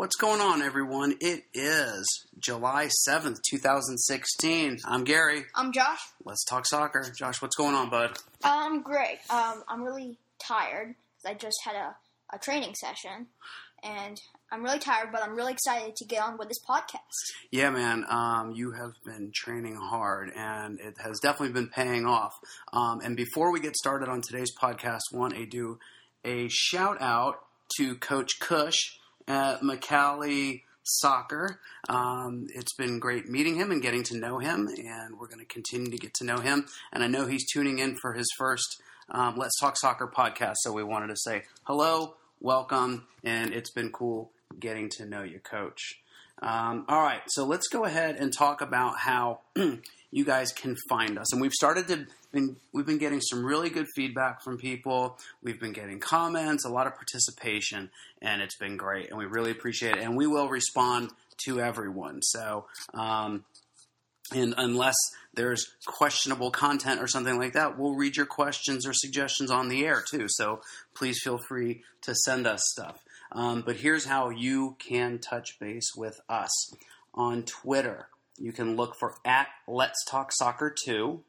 What's going on, everyone? It is July 7th, 2016. I'm Gary. I'm Josh. Let's talk soccer. Josh, what's going on, bud? Um, great. Um, I'm really tired because I just had a, a training session, and I'm really tired, but I'm really excited to get on with this podcast. Yeah, man. Um, you have been training hard, and it has definitely been paying off. Um, and before we get started on today's podcast, I want to do a shout out to Coach Cush at McCallie Soccer. Um, it's been great meeting him and getting to know him, and we're going to continue to get to know him. And I know he's tuning in for his first um, Let's Talk Soccer podcast, so we wanted to say hello, welcome, and it's been cool getting to know you, Coach. Um, all right, so let's go ahead and talk about how you guys can find us. And we've started to been we've been getting some really good feedback from people. We've been getting comments, a lot of participation, and it's been great. And we really appreciate it. And we will respond to everyone. So, um, and unless there's questionable content or something like that, we'll read your questions or suggestions on the air too. So please feel free to send us stuff. Um, but here's how you can touch base with us on Twitter. You can look for at Let's Talk Soccer 2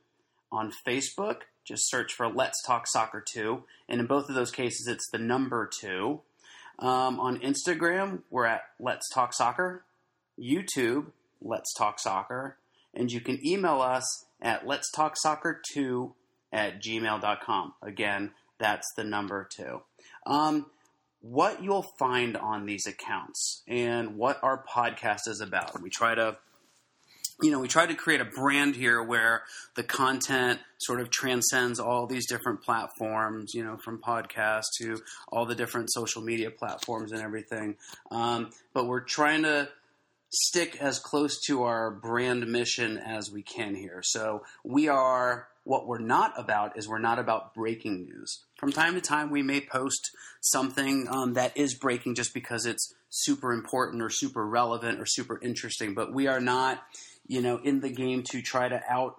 on Facebook. Just search for Let's Talk Soccer 2. And in both of those cases, it's the number 2. Um, on Instagram, we're at Let's Talk Soccer. YouTube, Let's Talk Soccer. And you can email us at Let's Talk Soccer 2 at gmail.com. Again, that's the number 2. Um, what you'll find on these accounts and what our podcast is about. We try to you know, we tried to create a brand here where the content sort of transcends all these different platforms, you know, from podcasts to all the different social media platforms and everything. Um, but we're trying to stick as close to our brand mission as we can here. So we are, what we're not about is we're not about breaking news. From time to time, we may post something um, that is breaking just because it's super important or super relevant or super interesting, but we are not you know, in the game to try to outdo,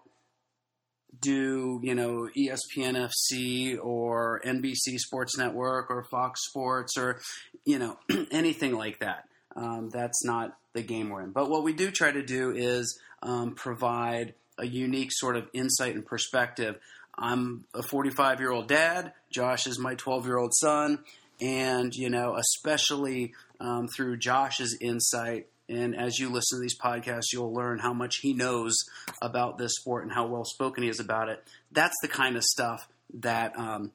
you know ESPN FC or NBC Sports Network or Fox Sports or you know anything like that. Um, that's not the game we're in. But what we do try to do is um, provide a unique sort of insight and perspective. I'm a 45 year old dad. Josh is my 12 year old son, and you know, especially um, through Josh's insight and as you listen to these podcasts, you'll learn how much he knows about this sport and how well spoken he is about it. That's the kind of stuff that um,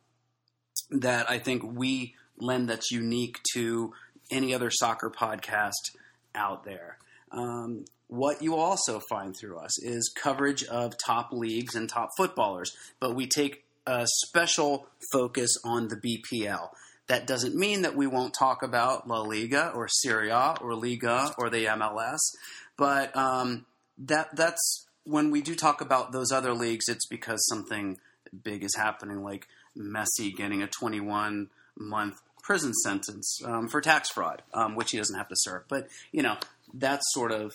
that I think we lend that's unique to any other soccer podcast out there. Um, what you also find through us is coverage of top leagues and top footballers, but we take a special focus on the BPL. That doesn't mean that we won't talk about La Liga or Serie A or Liga or the MLS, but um, that that's when we do talk about those other leagues, it's because something big is happening, like Messi getting a 21 month prison sentence um, for tax fraud, um, which he doesn't have to serve. But you know, that's sort of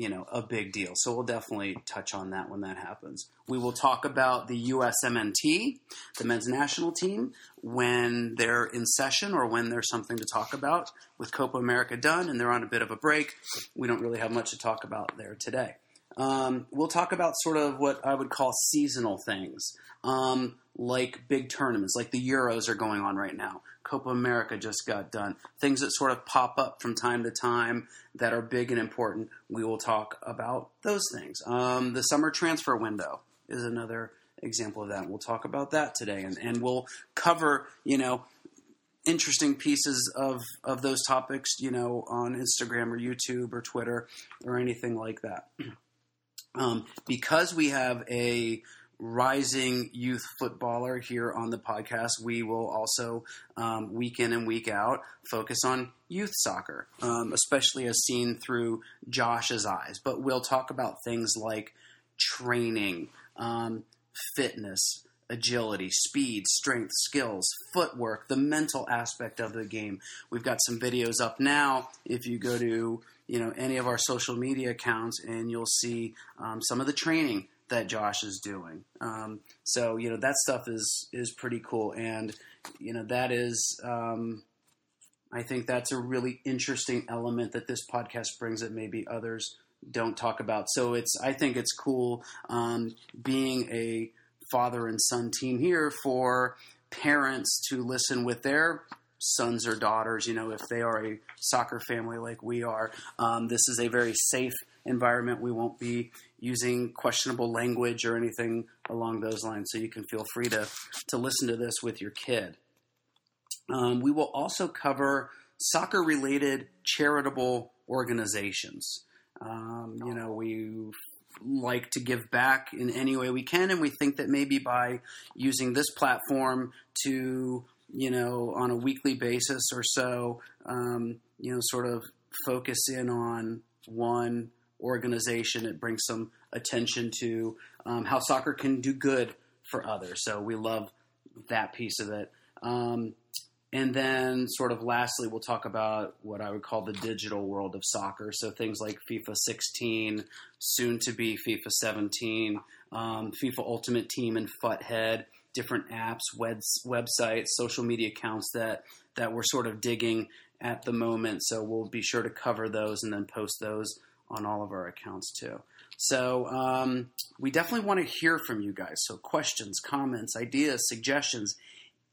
you know a big deal. So we'll definitely touch on that when that happens. We will talk about the USMNT, the men's national team, when they're in session or when there's something to talk about. With Copa America done and they're on a bit of a break, we don't really have much to talk about there today. Um, we'll talk about sort of what I would call seasonal things, um, like big tournaments, like the Euros are going on right now. Copa America just got done. Things that sort of pop up from time to time that are big and important. We will talk about those things. Um, the summer transfer window is another example of that. We'll talk about that today, and, and we'll cover, you know, interesting pieces of, of those topics, you know, on Instagram or YouTube or Twitter or anything like that. Um, because we have a rising youth footballer here on the podcast, we will also um, week in and week out focus on youth soccer, um, especially as seen through Josh's eyes. But we'll talk about things like training, um, fitness, agility, speed, strength, skills, footwork, the mental aspect of the game. We've got some videos up now. If you go to you know any of our social media accounts, and you'll see um, some of the training that Josh is doing. Um, so you know that stuff is is pretty cool, and you know that is um, I think that's a really interesting element that this podcast brings that maybe others don't talk about. So it's I think it's cool um, being a father and son team here for parents to listen with their sons or daughters. You know, if they are a soccer family like we are, um, this is a very safe environment. We won't be using questionable language or anything along those lines. So you can feel free to to listen to this with your kid. Um, we will also cover soccer related charitable organizations. Um, you know, we like to give back in any way we can, and we think that maybe by using this platform to, you know, on a weekly basis or so, um, you know, sort of focus in on one organization, it brings some attention to um, how soccer can do good for others. So we love that piece of it. Um, and then, sort of lastly, we'll talk about what I would call the digital world of soccer. So things like FIFA 16, soon to be FIFA 17, um, FIFA Ultimate Team and Futhead, different apps, webs, websites, social media accounts that that we're sort of digging at the moment. So we'll be sure to cover those and then post those on all of our accounts too. So um, we definitely want to hear from you guys. So questions, comments, ideas, suggestions,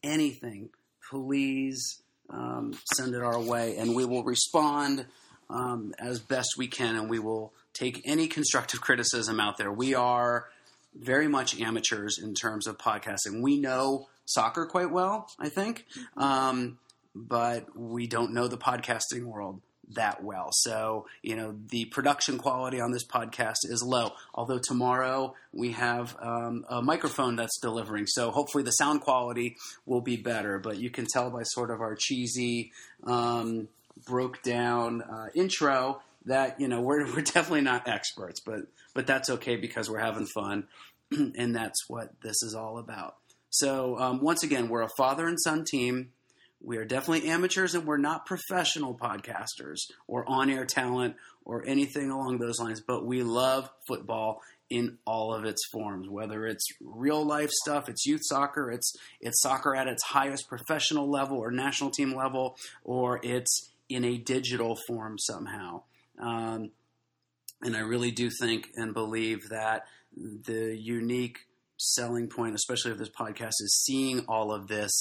anything please um, send it our way, and we will respond um, as best we can, and we will take any constructive criticism out there. We are very much amateurs in terms of podcasting. We know soccer quite well, I think, um, but we don't know the podcasting world that well. So, you know, the production quality on this podcast is low. Although tomorrow we have um, a microphone that's delivering. So hopefully the sound quality will be better. But you can tell by sort of our cheesy, um, broke down uh, intro that, you know, we're, we're definitely not experts, but, but that's okay because we're having fun. and that's what this is all about. So, um, once again, we're a father and son team we are definitely amateurs and we're not professional podcasters or on air talent or anything along those lines, but we love football in all of its forms, whether it's real life stuff, it's youth soccer, it's it's soccer at its highest professional level or national team level, or it's in a digital form somehow. Um, and I really do think and believe that the unique selling point, especially of this podcast, is seeing all of this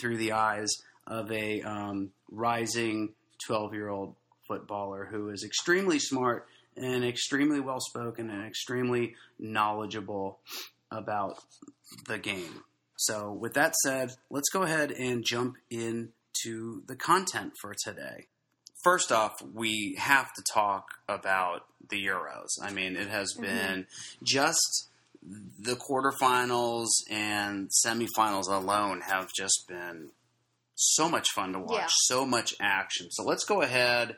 through the eyes of a um, rising 12 year old footballer who is extremely smart and extremely well spoken and extremely knowledgeable about the game. So, with that said, let's go ahead and jump into the content for today. First off, we have to talk about the Euros. I mean, it has mm-hmm. been just the quarterfinals and semifinals alone have just been so much fun to watch, yeah. so much action. So let's go ahead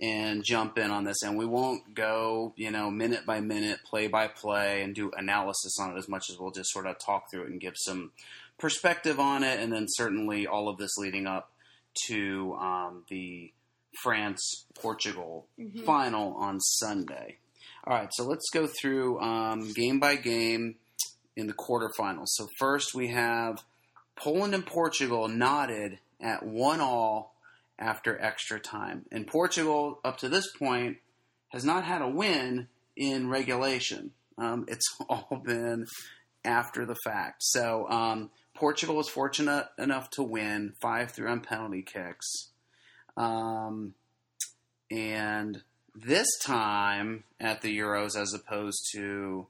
and jump in on this, and we won't go, you know, minute by minute, play by play, and do analysis on it as much as we'll just sort of talk through it and give some perspective on it, and then certainly all of this leading up to um, the France Portugal mm-hmm. final on Sunday. All right, so let's go through um, game by game in the quarterfinals. So first we have Poland and Portugal nodded at one all after extra time. And Portugal, up to this point, has not had a win in regulation. Um, it's all been after the fact. So um, Portugal was fortunate enough to win five through on penalty kicks. Um, and this time at the Euros, as opposed to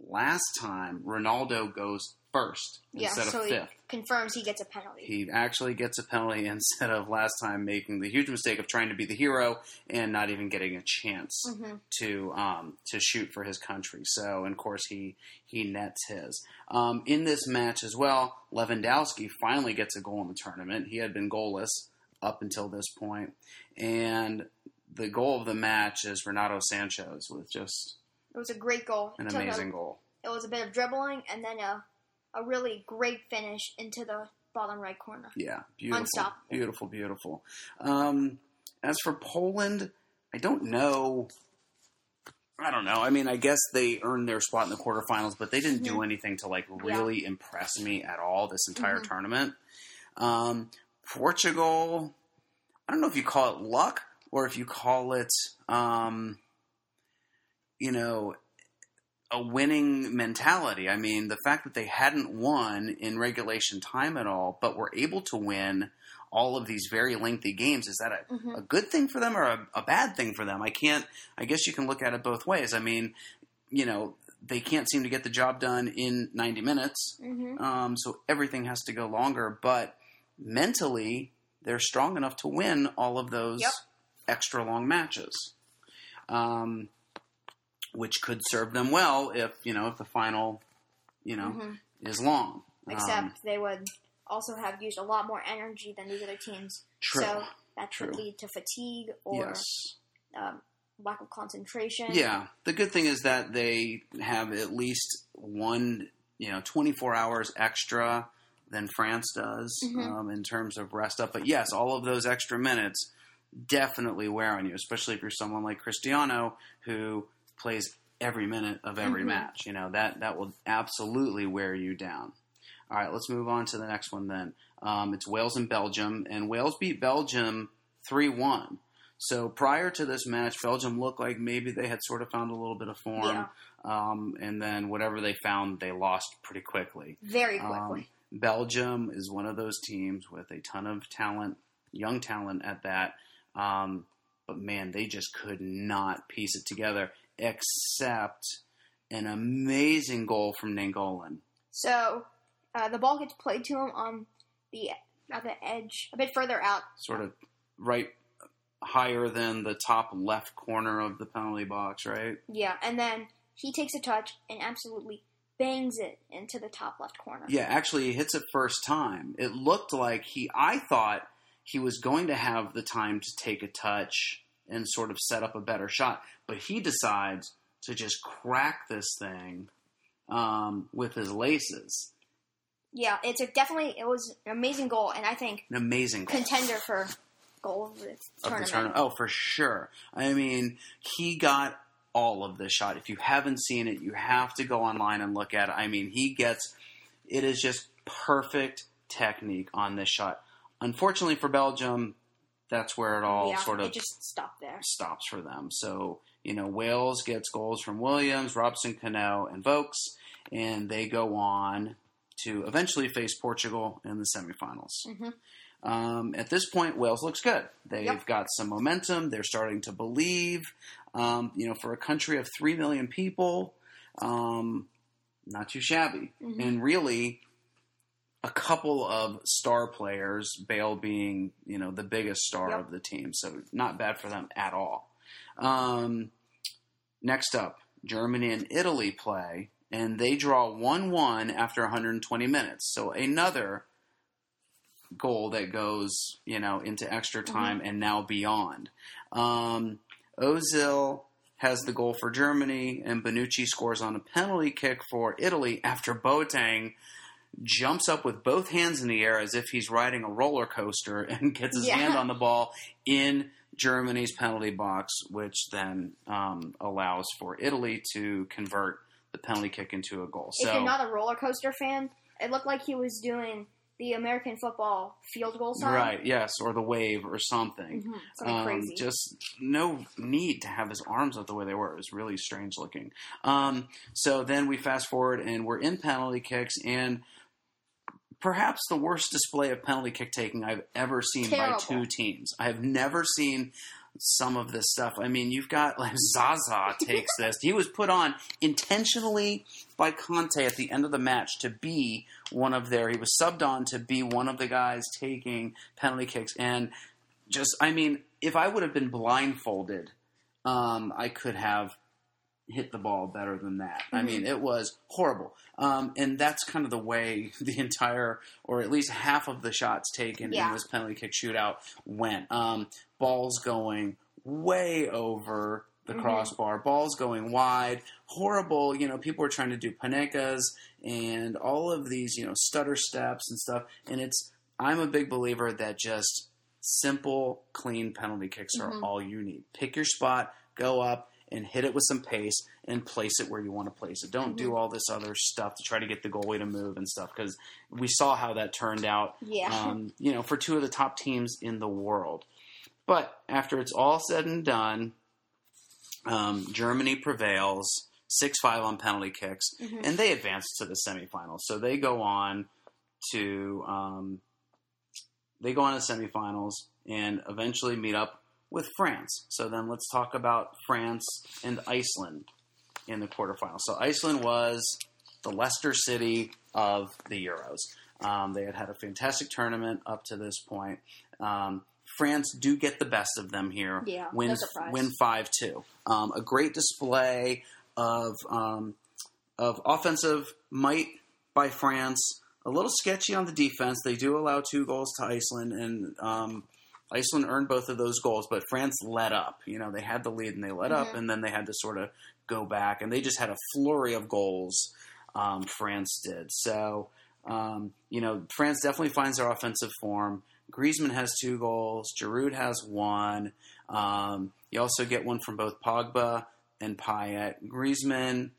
last time, Ronaldo goes first yeah, instead so of fifth. He confirms he gets a penalty. He actually gets a penalty instead of last time making the huge mistake of trying to be the hero and not even getting a chance mm-hmm. to um, to shoot for his country. So, and of course, he he nets his. Um, in this match as well, Lewandowski finally gets a goal in the tournament. He had been goalless up until this point. and the goal of the match is Renato Sanches with just. It was a great goal. An amazing goal. It was a bit of dribbling and then a a really great finish into the bottom right corner. Yeah, beautiful, Unstoppable. beautiful, beautiful. Um, as for Poland, I don't know. I don't know. I mean, I guess they earned their spot in the quarterfinals, but they didn't do anything to like really yeah. impress me at all this entire mm-hmm. tournament. Um, Portugal, I don't know if you call it luck or if you call it, um, you know, a winning mentality. I mean, the fact that they hadn't won in regulation time at all, but were able to win all of these very lengthy games, is that a, Mhm. a good thing for them or a, a bad thing for them? I can't, I guess you can look at it both ways. I mean, you know, they can't seem to get the job done in 90 minutes. hmm Um, so everything has to go longer, but mentally, they're strong enough to win all of those Yep. extra long matches, um, which could serve them well if you know if the final, you know, hmm is long. Except Um, they would also have used a lot more energy than these other teams. true. So that could lead to fatigue or yes. um, lack of concentration. Yeah. The good thing is that they have at least one, you know, 24 hours extra than France does Mhm. um, in terms of rest up. But yes, all of those extra minutes definitely wear on you, especially if you're someone like Cristiano who plays every minute of every Mhm. match. You know, that, that will absolutely wear you down. All right, let's move on to the next one then. Um, it's Wales and Belgium, and Wales beat Belgium 3 1. So prior to this match, Belgium looked like maybe they had sort of found a little bit of form. Yeah. Um, and then whatever they found, they lost pretty quickly. Very Um, quickly. Belgium is one of those teams with a ton of talent, young talent at that. Um, but man, they just could not piece it together, except an amazing goal from Nainggolan. so uh, the ball gets played to him on the at the edge, a bit further out. Sort of right higher than the top left corner of the penalty box, right? Yeah, and then he takes a touch and absolutely bangs it into the top left corner. Yeah, actually, he hits it first time. It looked like he. I thought he was going to have the time to take a touch and sort of set up a better shot, but he decides to just crack this thing um, with his laces. Yeah, it's a definitely it was an amazing goal, and I think An amazing goal. contender for goal of the of tournament. the tournament. Oh, for sure. I mean, he got all of this shot. If you haven't seen it, you have to go online and look at it. I mean, he gets it is just perfect technique on this shot. Unfortunately for Belgium, that's where it all yeah, sort of just stopped there. stops for them. So, you know, Wales gets goals from Williams, Robson-Kanu, and Vokes, and they go on to eventually face Portugal in the semifinals. Mhm. Um, at this point, Wales looks good. They've Yep. got some momentum. They're starting to believe. Um, you know, for a country of three million people, um, not too shabby. Mhm. And really, a couple of star players, Bale being you know the biggest star Yep. of the team, so not bad for them at all. Um, next up, Germany and Italy play, and they draw one-one after 120 minutes. So another goal that goes you know into extra time and now beyond. Um, Ozil has the goal for Germany, and Bonucci scores on a penalty kick for Italy after Boateng jumps up with both hands in the air as if he's riding a roller coaster and gets his Yeah. hand on the ball in Germany's penalty box, which then um, allows for Italy to convert the penalty kick into a goal. if So you're not a roller coaster fan, it looked like he was doing the American football field goal sign. right, yes, or the wave or something. Mhm, Something Um, crazy. Just no need to have his arms up the way they were. It was really strange looking. Um, so then we fast forward and we're in penalty kicks and perhaps the worst display of penalty kick taking I've ever seen Terrible. by two teams. I have never seen some of this stuff. I mean, you've got like Zaza takes this. He was put on intentionally by Conte at the end of the match to be one of their. He was subbed on to be one of the guys taking penalty kicks, and just I mean, if I would have been blindfolded, um, I could have hit the ball better than that. I Mhm. mean, it was horrible. Um, and that's kind of the way the entire, or at least half of the shots taken Yeah. in this penalty kick shootout went. Um, balls going way over the Mhm. crossbar, balls going wide, horrible. You know, people were trying to do panekas and all of these, you know, stutter steps and stuff. And it's, I'm a big believer that just simple, clean penalty kicks are Mhm. all you need. Pick your spot, go up, and hit it with some pace and place it where you want to place it. Don't do all this other stuff to try to get the goalie to move and stuff because we saw how that turned out. yeah. Um, you know, for two of the top teams in the world. But after it's all said and done, um, Germany prevails, six five on penalty kicks, Mhm. and they advance to the semifinals. So they go on to um, they go on to semifinals and eventually meet up with France. So then let's talk about France and Iceland in the quarterfinals. So Iceland was the Leicester City of the Euros. Um, they had had a fantastic tournament up to this point. Um, France do get the best of them here. Yeah, win win five two. Um, a great display of um, of offensive might by France. A little sketchy on the defense. They do allow two goals to Iceland, and um, Iceland earned both of those goals. But France let up. You know, they had the lead and they let up, Mhm. and then they had to sort of go back, and they just had a flurry of goals. Um, France did so. Um, you know, France definitely finds their offensive form. Griezmann has two goals. Giroud has one. Um, you also get one from both Pogba and Payet. Griezmann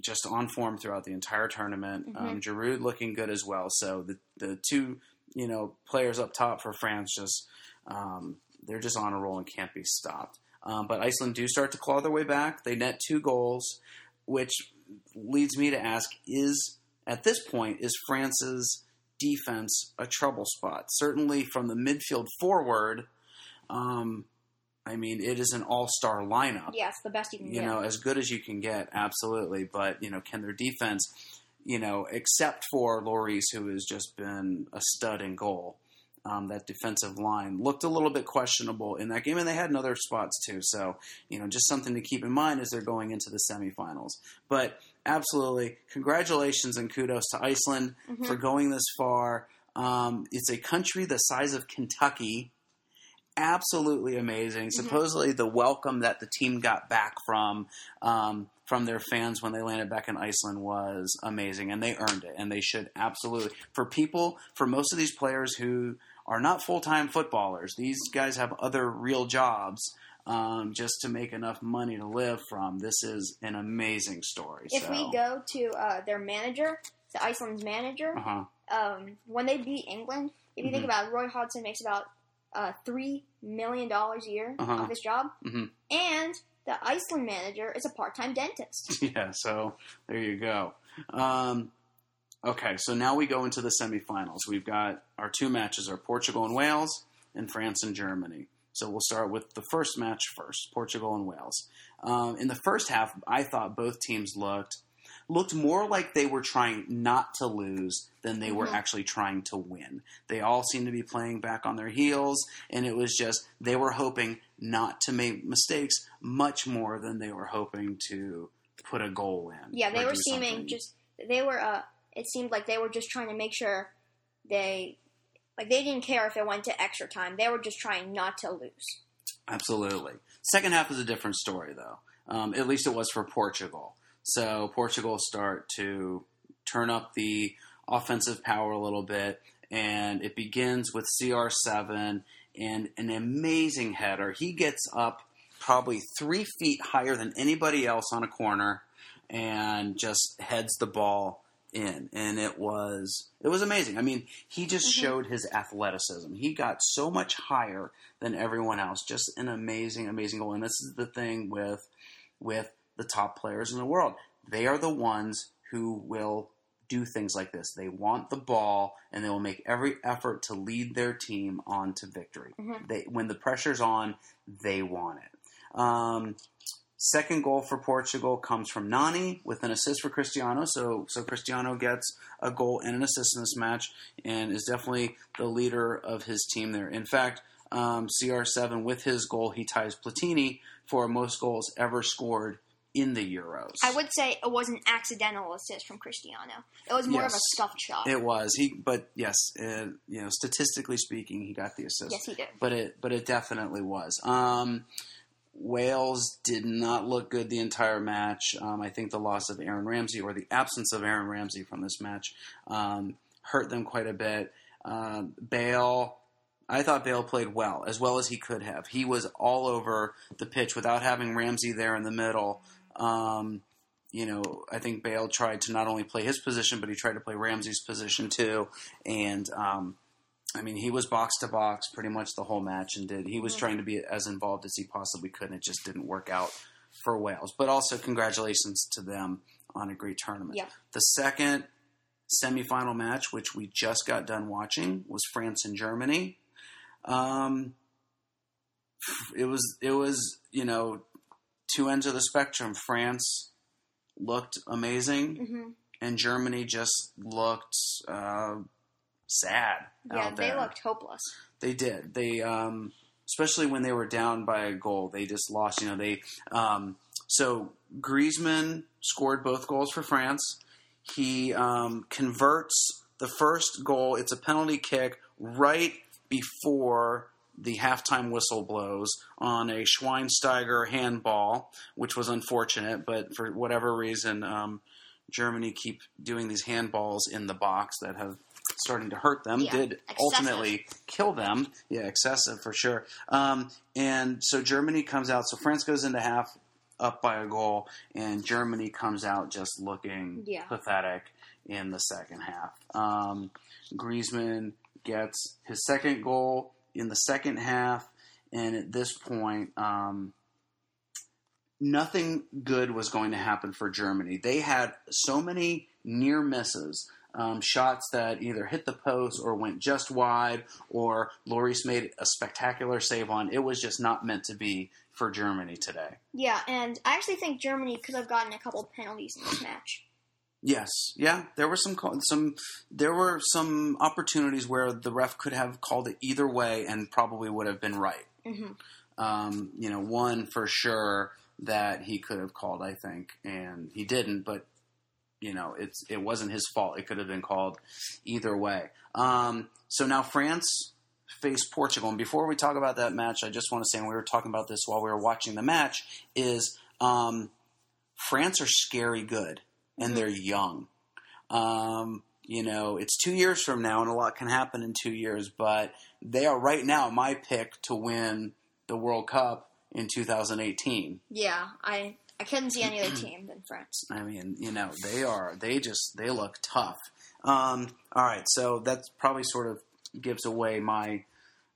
just on form throughout the entire tournament. Um, Giroud looking good as well. So the the two you know players up top for France just um, they're just on a roll and can't be stopped. Um, but Iceland do start to claw their way back. They net two goals, which leads me to ask: Is at this point is France's defense a trouble spot? Certainly from the midfield forward. Um, I mean, it is an all-star lineup Yes, the best you can get. you get. know, as good as you can get, absolutely. But you know, can their defense, you know, except for Lloris, who has just been a stud in goal, um, that defensive line looked a little bit questionable in that game, and they had in other spots too. So you know, just something to keep in mind as they're going into the semifinals. But absolutely, congratulations and kudos to Iceland Mhm. for going this far. Um, it's a country the size of Kentucky absolutely amazing. Supposedly, the welcome that the team got back from um, from their fans when they landed back in Iceland was amazing, and they earned it. And they should absolutely for people for most of these players who are not full time footballers. These guys have other real jobs. Um, just to make enough money to live from. This is an amazing story. if so. we go to uh, their manager, the Iceland's manager, uh-huh. um, when they beat England, if you think Mhm. about it, Roy Hodgson makes about uh, three million dollars a year Uh-huh. off his job, Mhm. and the Iceland manager is a part-time dentist. yeah, so there you go. Um, okay, so now we go into the semifinals. We've got our two matches are Portugal and Wales and France and Germany. So we'll start with the first match first, Portugal and Wales. Um, in the first half, I thought both teams looked looked more like they were trying not to lose than they were Mhm. actually trying to win. They all seemed to be playing back on their heels, and it was just they were hoping not to make mistakes much more than they were hoping to put a goal in. Yeah, they were seeming something. just they were. Uh, it seemed like they were just trying to make sure they like they didn't care if it went to extra time. They were just trying not to lose. Absolutely. Second half is a different story, though. Um, at least it was for Portugal. So Portugal start to turn up the offensive power a little bit, and it begins with CR7 and an amazing header. He gets up probably three feet higher than anybody else on a corner and just heads the ball in. And it was it was amazing. I mean he just Mhm. showed his athleticism. He got so much higher than everyone else. Just an amazing amazing goal. And this is the thing with with the top players in the world they are the ones who will do things like this they want the ball and they will make every effort to lead their team on to victory Mhm. they when the pressure's on they want it um, Second goal for Portugal comes from Nani with an assist for Cristiano. So, so Cristiano gets a goal and an assist in this match, and is definitely the leader of his team there. In fact, um, CR7 with his goal, he ties Platini for most goals ever scored in the Euros. I would say it was an accidental assist from Cristiano. It was more of a stuffed shot. It was he, but yes, uh, you know, statistically speaking, he got the assist. yes, he did. but it but it definitely was. Um, Wales did not look good the entire match. Um, I think the loss of Aaron Ramsey or the absence of Aaron Ramsey from this match um, hurt them quite a bit. Um Bale, I thought Bale played well, as well as he could have. He was all over the pitch without having Ramsey there in the middle. Um, you know, I think Bale tried to not only play his position, but he tried to play Ramsey's position too, and um, I mean, he was box to box pretty much the whole match, and did he was Mhm. trying to be as involved as he possibly could, and it just didn't work out for Wales. But also, congratulations to them on a great tournament. Yep. The second semifinal match, which we just got done watching, was France and Germany. Um, it was it was you know two ends of the spectrum. France looked amazing, hmm and Germany just looked uh, sad. Yeah, they looked hopeless. They did. They, um, especially when they were down by a goal, they just lost. You know, they. Um, so Griezmann scored both goals for France. He um, converts the first goal. It's a penalty kick right before the halftime whistle blows on a Schweinsteiger handball, which was unfortunate. But for whatever reason, um, Germany keep doing these handballs in the box that have starting to hurt them. Yeah, Did excessive. ultimately kill them. Yeah, excessive for sure. Um, and so Germany comes out. So France goes into half up by a goal, and Germany comes out just looking Yeah. pathetic in the second half. Um, Griezmann gets his second goal in the second half, and at this point, um, nothing good was going to happen for Germany. They had so many near misses. Um, shots that either hit the post or went just wide, or Lloris made a spectacular save on. It was just not meant to be for Germany today. Yeah, and I actually think Germany could have gotten a couple penalties in this match. Yes, yeah, there were some call- some there were some opportunities where the ref could have called it either way and probably would have been right. hmm Um, you know, one for sure that he could have called, I think, and he didn't. But you know, it's it wasn't his fault. It could have been called either way. Um, so now France face Portugal, and before we talk about that match, I just want to say, and we were talking about this while we were watching the match, is um, France are scary good, and they're young. Um, you know, it's two years from now, and a lot can happen in two years. But they are right now my pick to win the World Cup in 2018. Yeah, I I couldn't see any other team than France. I mean, you know, they are they just they look tough. Um, all right, so that's probably sort of gives away my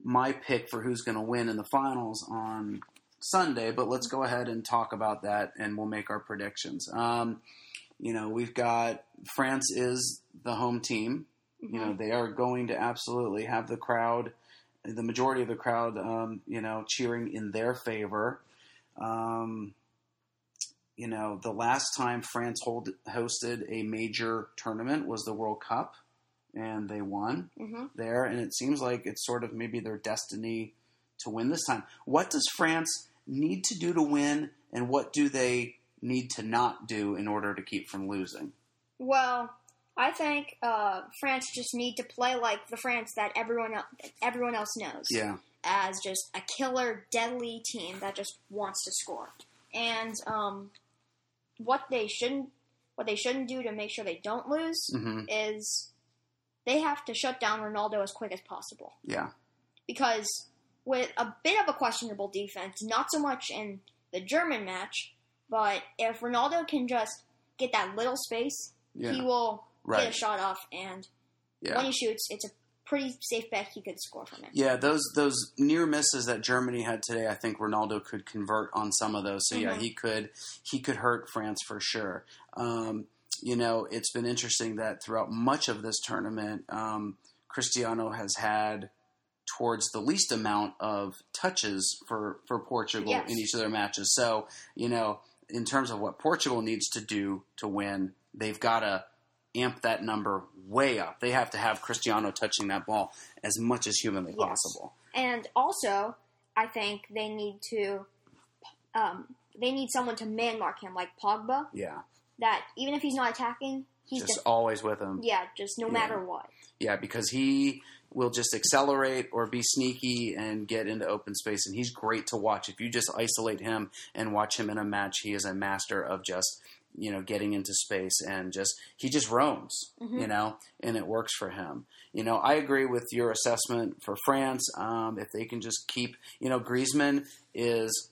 my pick for who's going to win in the finals on Sunday. But let's go ahead and talk about that, and we'll make our predictions. Um, you know, we've got France is the home team. You know, they are going to absolutely have the crowd, the majority of the crowd, um, you know, cheering in their favor. Um, you know, the last time France hold, hosted a major tournament was the World Cup, and they won hmm there. And it seems like it's sort of maybe their destiny to win this time. What does France need to do to win, and what do they need to not do in order to keep from losing? Well, I think uh, France just need to play like the France that everyone el- everyone else knows. Yeah, as just a killer, deadly team that just wants to score. And um, what they shouldn't what they shouldn't do to make sure they don't lose hmm is they have to shut down Ronaldo as quick as possible. yeah, Because with a bit of a questionable defense, not so much in the German match, but if Ronaldo can just get that little space, yeah, he will get a shot off, and when he shoots, it's a pretty safe bet he could score from it. Yeah, those those near misses that Germany had today, I think Ronaldo could convert on some of those. So yeah, Mhm. he could he could hurt France for sure. Um, you know, it's been interesting that throughout much of this tournament, um, Cristiano has had towards the least amount of touches for for Portugal Yes. in each of their matches. So you know, in terms of what Portugal needs to do to win, they've got to amp that number way up. They have to have Cristiano touching that ball as much as humanly Yes. possible. And also, I think they need to, um, they need someone to man mark him, like Pogba. Yeah, That even if he's not attacking, he's just def- always with him. yeah, just no Yeah. matter what. Yeah, because he will just accelerate or be sneaky and get into open space, and he's great to watch. If you just isolate him and watch him in a match, he is a master of just you know getting into space and just he just roams, Mhm. you know, and it works for him. You know, I agree with your assessment for France. Um, if they can just keep, you know, Griezmann is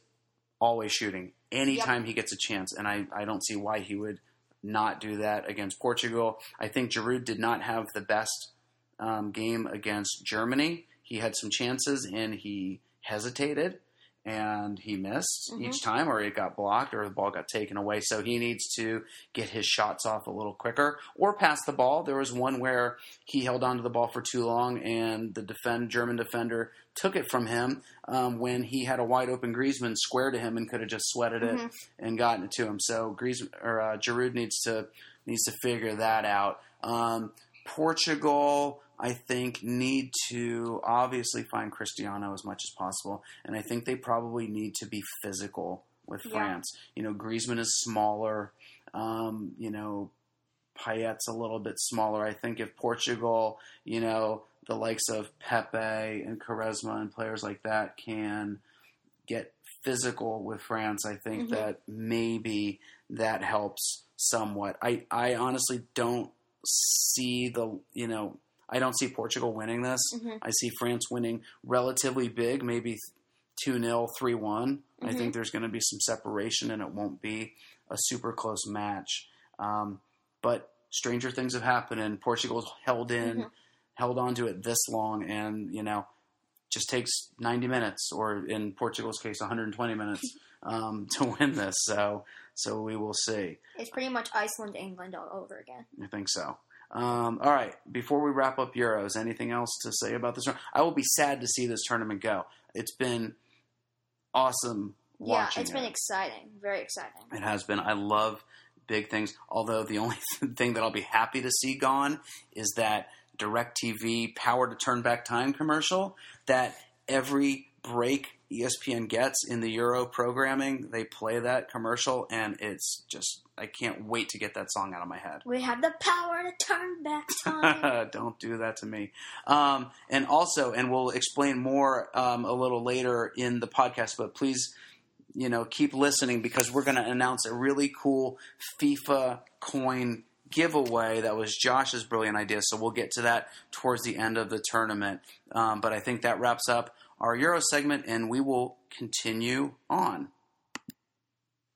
always shooting anytime he gets a chance, and I, I don't see why he would not do that against Portugal. I think Giroud did not have the best um, game against Germany. He had some chances and he hesitated and he missed Mhm. each time, or it got blocked, or the ball got taken away. So he needs to get his shots off a little quicker, or pass the ball. There was one where he held onto the ball for too long, and the defend German defender took it from him um, when he had a wide open Griezmann square to him and could have just sweated it Mhm. and gotten it to him. So Griezmann or uh, Giroud needs to needs to figure that out. Um, Portugal, I think, need to obviously find Cristiano as much as possible, and I think they probably need to be physical with Yeah. France. You know, Griezmann is smaller. Um, you know, Payet's a little bit smaller. I think if Portugal, you know, the likes of Pepe and Quaresma and players like that can get physical with France, I think Mhm. that maybe that helps somewhat. I, I honestly don't see the, you know, I don't see Portugal winning this. Mhm. I see France winning relatively big, maybe 2 0, 3 one I think there's going to be some separation and it won't be a super close match. Um, but stranger things have happened, and Portugal's held in, Mhm. held on to it this long, and, you know, just takes 90 minutes, or in Portugal's case, 120 minutes um, to win this. So, so we will see. It's pretty much Iceland, England all over again. I think so. Um, all right. Before we wrap up Euros, anything else to say about this? I will be sad to see this tournament go. It's been awesome watching. yeah, it's been exciting, very exciting. It has been. I love big things. Although the only thing that I'll be happy to see gone is that DirecTV power to turn back time commercial that every break ESPN gets in the Euro programming, they play that commercial and it's just I can't wait to get that song out of my head. We have the power to turn back time. Don't do that to me. Um, and also, and we'll explain more um, a little later in the podcast, but please, you know, keep listening because we're going to announce a really cool FIFA coin giveaway that was Josh's brilliant idea. So we'll get to that towards the end of the tournament. Um, but I think that wraps up our Euro segment, and we will continue on.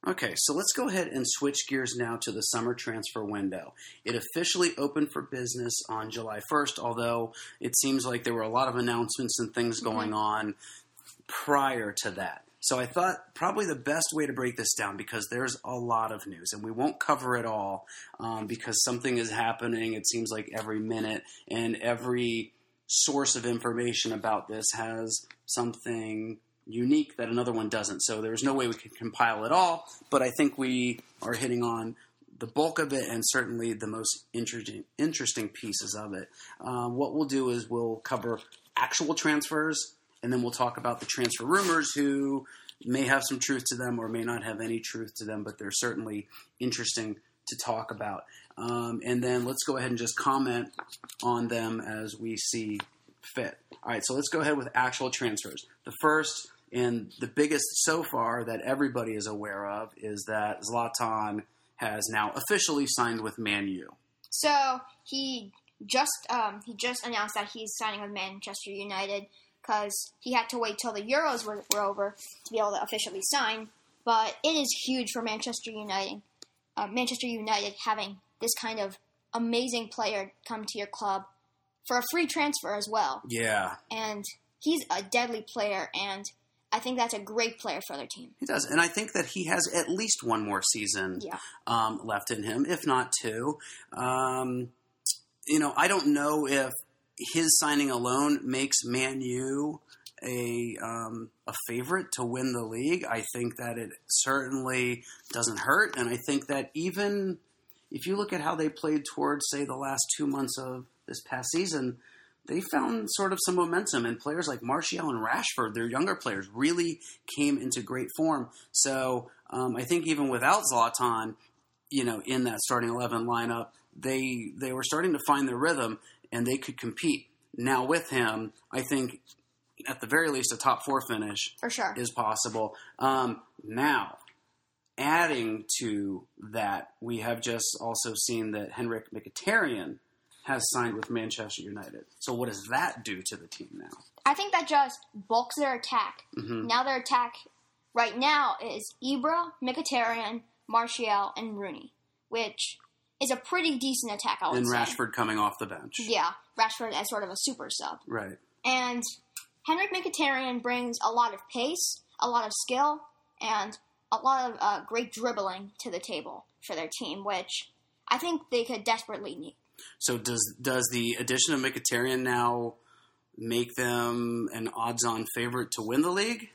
Okay, so let's go ahead and switch gears now to the summer transfer window. It officially opened for business on July 1st, although it seems like there were a lot of announcements and things going on prior to that. So I thought probably the best way to break this down because there's a lot of news and we won't cover it all um, because something is happening. It seems like every minute and every source of information about this has something unique that another one doesn't. So there's no way we can compile it all, but I think we are hitting on the bulk of it and certainly the most interesting interesting pieces of it. Um, what we'll do is we'll cover actual transfers, and then we'll talk about the transfer rumors who may have some truth to them or may not have any truth to them, but they're certainly interesting to talk about. Um, and then let's go ahead and just comment on them as we see fit. All right, so let's go ahead with actual transfers. The first and the biggest so far that everybody is aware of is that Zlatan has now officially signed with Man U. So he just um, he just announced that he's signing with Manchester United because he had to wait till the Euros were, were over to be able to officially sign. But it is huge for Manchester United, uh, Manchester United having this kind of amazing player come to your club for a free transfer as well. Yeah, And he's a deadly player, and I think that's a great player for their team. he does, and I think that he has at least one more season Yeah. um, left in him, if not two. Um, you know, I don't know if his signing alone makes Man U a um, a favorite to win the league. I think that it certainly doesn't hurt, and I think that even if you look at how they played towards, say, the last two months of this past season, they found sort of some momentum, and players like Martial and Rashford, their younger players, really came into great form. So um, I think even without Zlatan, you know, in that starting eleven lineup, they they were starting to find their rhythm, and they could compete. Now with him, I think at the very least a top four finish For sure. is possible. Um, now, adding to that, we have just also seen that Henrik Mkhitaryan has signed with Manchester United. So what does that do to the team now? I think that just bulks their attack. Mhm. Now their attack right now is Ibra, Mkhitaryan, Martial, and Rooney, which is a pretty decent attack. I would and say. Rashford coming off the bench. Yeah, Rashford as sort of a super sub. Right. And Henrik Mkhitaryan brings a lot of pace, a lot of skill, and a lot of uh, great dribbling to the table for their team, which I think they could desperately need. So does does the addition of Mkhitaryan now make them an odds-on favorite to win the league?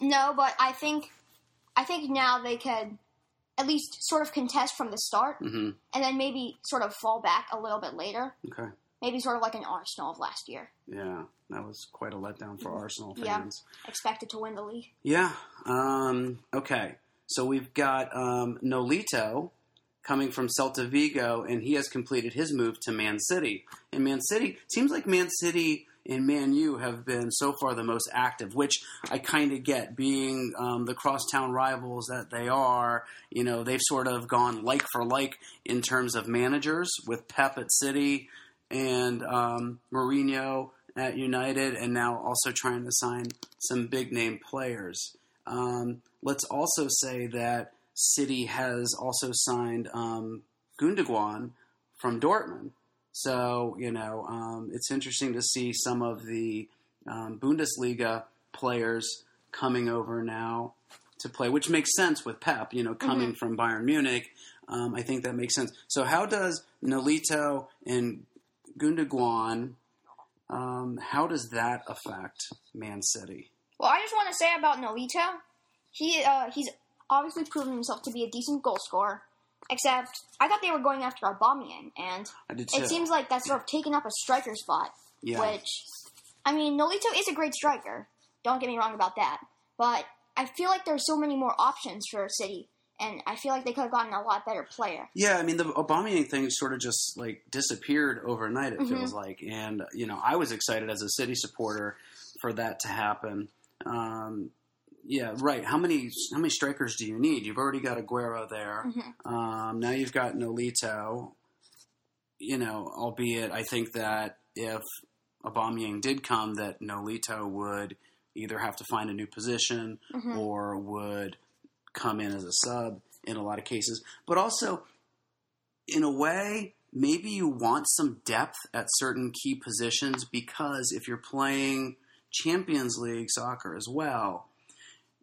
No, but I think I think now they could at least sort of contest from the start, hmm and then maybe sort of fall back a little bit later. Okay. Maybe sort of like an Arsenal of last year, Yeah, that was quite a letdown for Arsenal Yeah. fans. expected to win the league. Yeah. Um, okay. So we've got um, Nolito coming from Celta Vigo, and he has completed his move to Man City. And Man City seems like Man City and Man U have been so far the most active, which I kind of get, being um, the crosstown rivals that they are. You know, they've sort of gone like for like in terms of managers with Pep at City and um, Mourinho at United, and now also trying to sign some big name players. Um, let's also say that City has also signed um, Gundogan from Dortmund. So, you know, um, it's interesting to see some of the um, Bundesliga players coming over now to play, which makes sense with Pep, you know, coming from Bayern Munich. Um, I think that makes sense. So, how does Nolito and Gundogan, um, how does that affect Man City? Well, I just want to say about Nolito, he uh, he's obviously proven himself to be a decent goal scorer. Except, I thought they were going after Aubameyang, and I did too. it seems like that's sort of taken up a striker spot. yeah. Which, I mean, Nolito is a great striker. Don't get me wrong about that. But I feel like there's so many more options for City, and I feel like they could have gotten a lot better player. Yeah, I mean the Aubameyang thing sort of just like disappeared overnight. It Mhm. feels like, and you know, I was excited as a City supporter for that to happen. Um, yeah, right. How many how many strikers do you need? You've already got Aguero there. Mhm. Um, now you've got Nolito. You know, albeit I think that if Aubameyang did come, that Nolito would either have to find a new position Mhm. or would come in as a sub in a lot of cases. But also, in a way, maybe you want some depth at certain key positions because if you're playing Champions League soccer as well,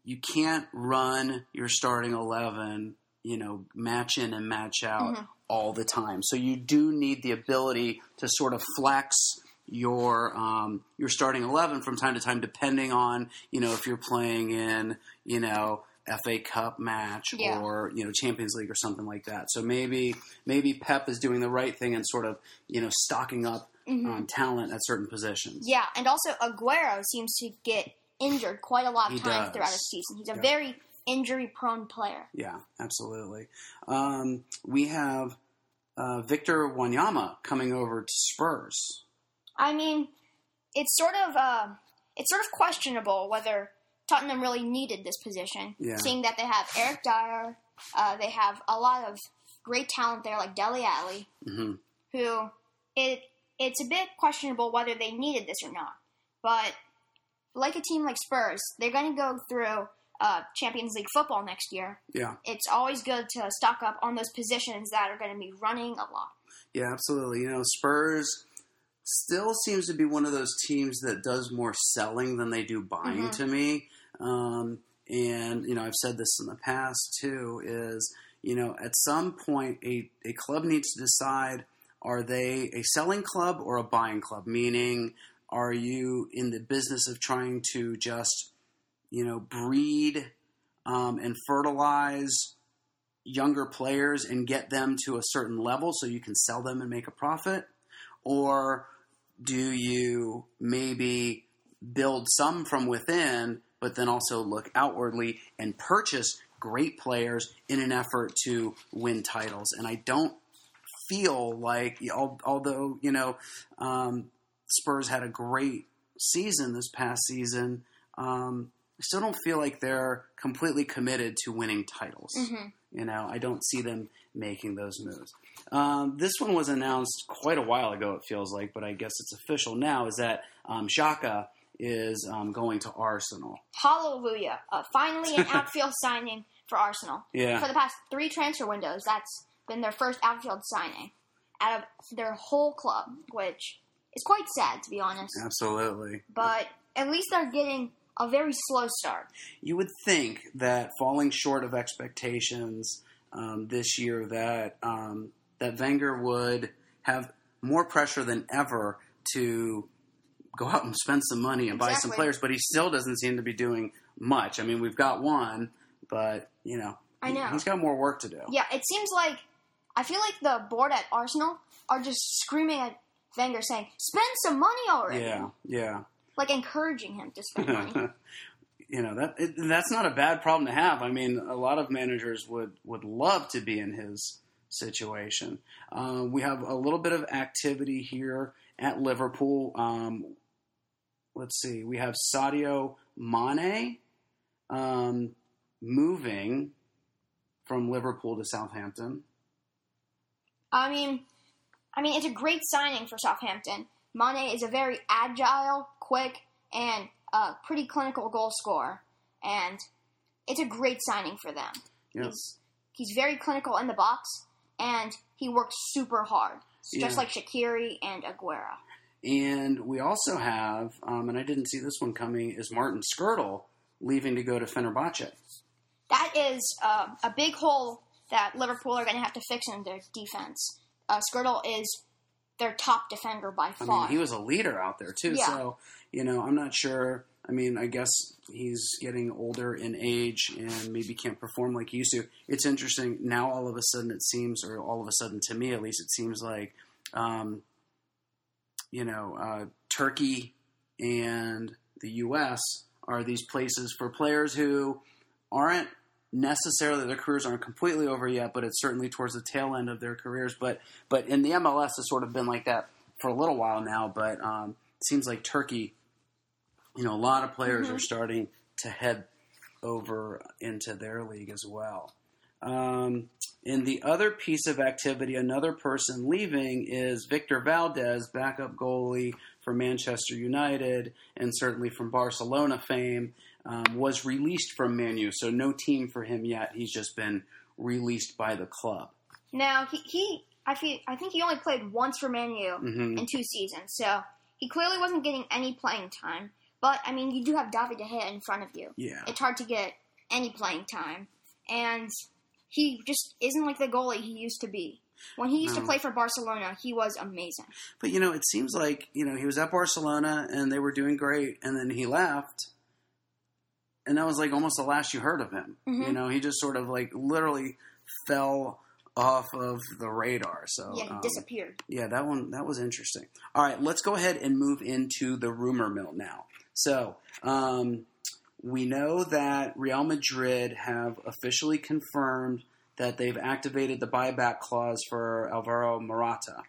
you can't run your starting 11, you know, match in and match out Mhm. all the time. So you do need the ability to sort of flex your um, your starting 11 from time to time depending on, you know, if you're playing in, you know, FA Cup match Yeah. or you know Champions League or something like that. So maybe maybe Pep is doing the right thing and sort of you know stocking up Mhm. on talent at certain positions. Yeah, and also Aguero seems to get injured quite a lot of He times does. throughout a season. He's a Yeah. very injury-prone player. Yeah, absolutely. Um, we have uh, Victor Wanyama coming over to Spurs. I mean, it's sort of uh, it's sort of questionable whether Tottenham really needed this position, Yeah. seeing that they have Eric Dier, uh, they have a lot of great talent there, like Dele Alli, hmm who it it's a bit questionable whether they needed this or not. But like a team like Spurs, they're going to go through uh, Champions League football next year. Yeah, It's always good to stock up on those positions that are going to be running a lot. yeah, absolutely. You know, Spurs still seems to be one of those teams that does more selling than they do buying Mhm. to me. Um, and you know, I've said this in the past too. Is you know, at some point, a a club needs to decide: are they a selling club or a buying club? Meaning, are you in the business of trying to just you know breed um, and fertilize younger players and get them to a certain level so you can sell them and make a profit? Or do you maybe build some from within, but then also look outwardly and purchase great players in an effort to win titles? And I don't feel like, although, you know, um, Spurs had a great season this past season, um, I still don't feel like they're completely committed to winning titles. hmm You know, I don't see them making those moves. Um, this one was announced quite a while ago, it feels like, but I guess it's official now. Is that um, Xhaka is um, going to Arsenal? Hallelujah! Uh, finally, an outfield signing for Arsenal. Yeah, For the past three transfer windows, that's been their first outfield signing out of their whole club, which is quite sad to be honest. Absolutely. But at least they're getting a very slow start. You would think that falling short of expectations um, this year, that um, that Wenger would have more pressure than ever to go out and spend some money and buy some players, but he still doesn't seem to be doing much. I mean, we've got one, but you know, I know. he's got more work to do. Yeah, it seems like I feel like the board at Arsenal are just screaming at Wenger saying, "Spend some money already!" Yeah, yeah. Like encouraging him to spend money. you know that it, that's not a bad problem to have. I mean, a lot of managers would would love to be in his situation. Uh, we have a little bit of activity here at Liverpool. Um, let's see, we have Sadio Mane um, moving from Liverpool to Southampton. I mean, I mean, it's a great signing for Southampton. Mane is a very agile, quick, and uh, pretty clinical goal scorer, and it's a great signing for them. He's he's very clinical in the box, and he works super hard, just Yeah. like Shaqiri and Aguero. And we also have, um, and I didn't see this one coming, is Martin Skrtel leaving to go to Fenerbahce. That is uh, a big hole that Liverpool are going to have to fix in their defense. Uh, Skrtel is their top defender by I far. mean, he was a leader out there too. Yeah. So you know, I'm not sure. I mean, I guess he's getting older in age and maybe can't perform like he used to. It's interesting now. All of a sudden, it seems, or all of a sudden, to me at least, it seems like, um, you know, uh, Turkey and the U.S. are these places for players who aren't necessarily their careers aren't completely over yet, but it's certainly towards the tail end of their careers. But but in the MLS, has sort of been like that for a little while now. But um, it seems like Turkey, you know, a lot of players Mhm. are starting to head over into their league as well. Um, and the other piece of activity, another person leaving is Victor Valdes, backup goalie for Manchester United and certainly from Barcelona fame, um, was released from Man U. So no team for him yet. He's just been released by the club. now he, he I feel I think he only played once for Man U hmm in two seasons, so he clearly wasn't getting any playing time. But I mean, you do have David De Gea in front of you. Yeah. It's hard to get any playing time, and he just isn't like the goalie he used to be. When he used to play for Barcelona, he was amazing. But you know, it seems like you know he was at Barcelona and they were doing great, and then he left, and that was like almost the last you heard of him. Mhm. You know, he just sort of like literally fell off of the radar. So Yeah, he um, disappeared. yeah, that one that was interesting. All right, let's go ahead and move into the rumor mill now. So um, we know that Real Madrid have officially confirmed that they've activated the buyback clause for Alvaro Morata.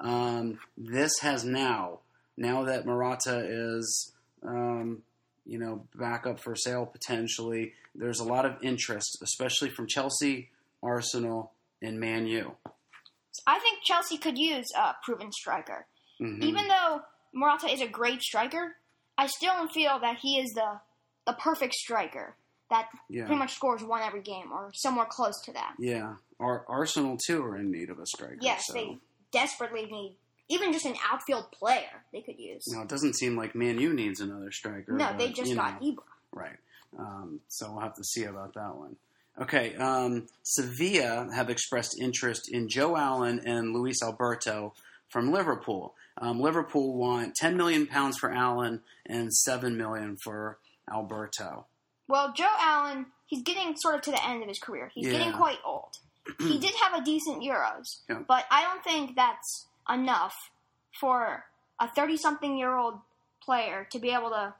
Um, this has now, now that Morata is, um, you know, back up for sale potentially, there's a lot of interest, especially from Chelsea, Arsenal, and Man U. I think Chelsea could use a proven striker. Mhm. Even though Morata is a great striker, I still don't feel that he is the the perfect striker that yeah. pretty much scores one every game or somewhere close to that. Yeah, Ar- Arsenal too are in need of a striker. Yes, so. they desperately need even just an outfield player they could use. No, it doesn't seem like Man U needs another striker. No, but, they just got know, Ibra. right. Um, so we'll have to see about that one. Okay, um, Sevilla have expressed interest in Joe Allen and Luis Alberto from Liverpool. Um, Liverpool want 10 million pounds for Allen and 7 million for Alberto. Well, Joe Allen, he's getting sort of to the end of his career. He's getting quite old. he did have a decent Euros, Yeah. but I don't think that's enough for a 30 something year old player to be able to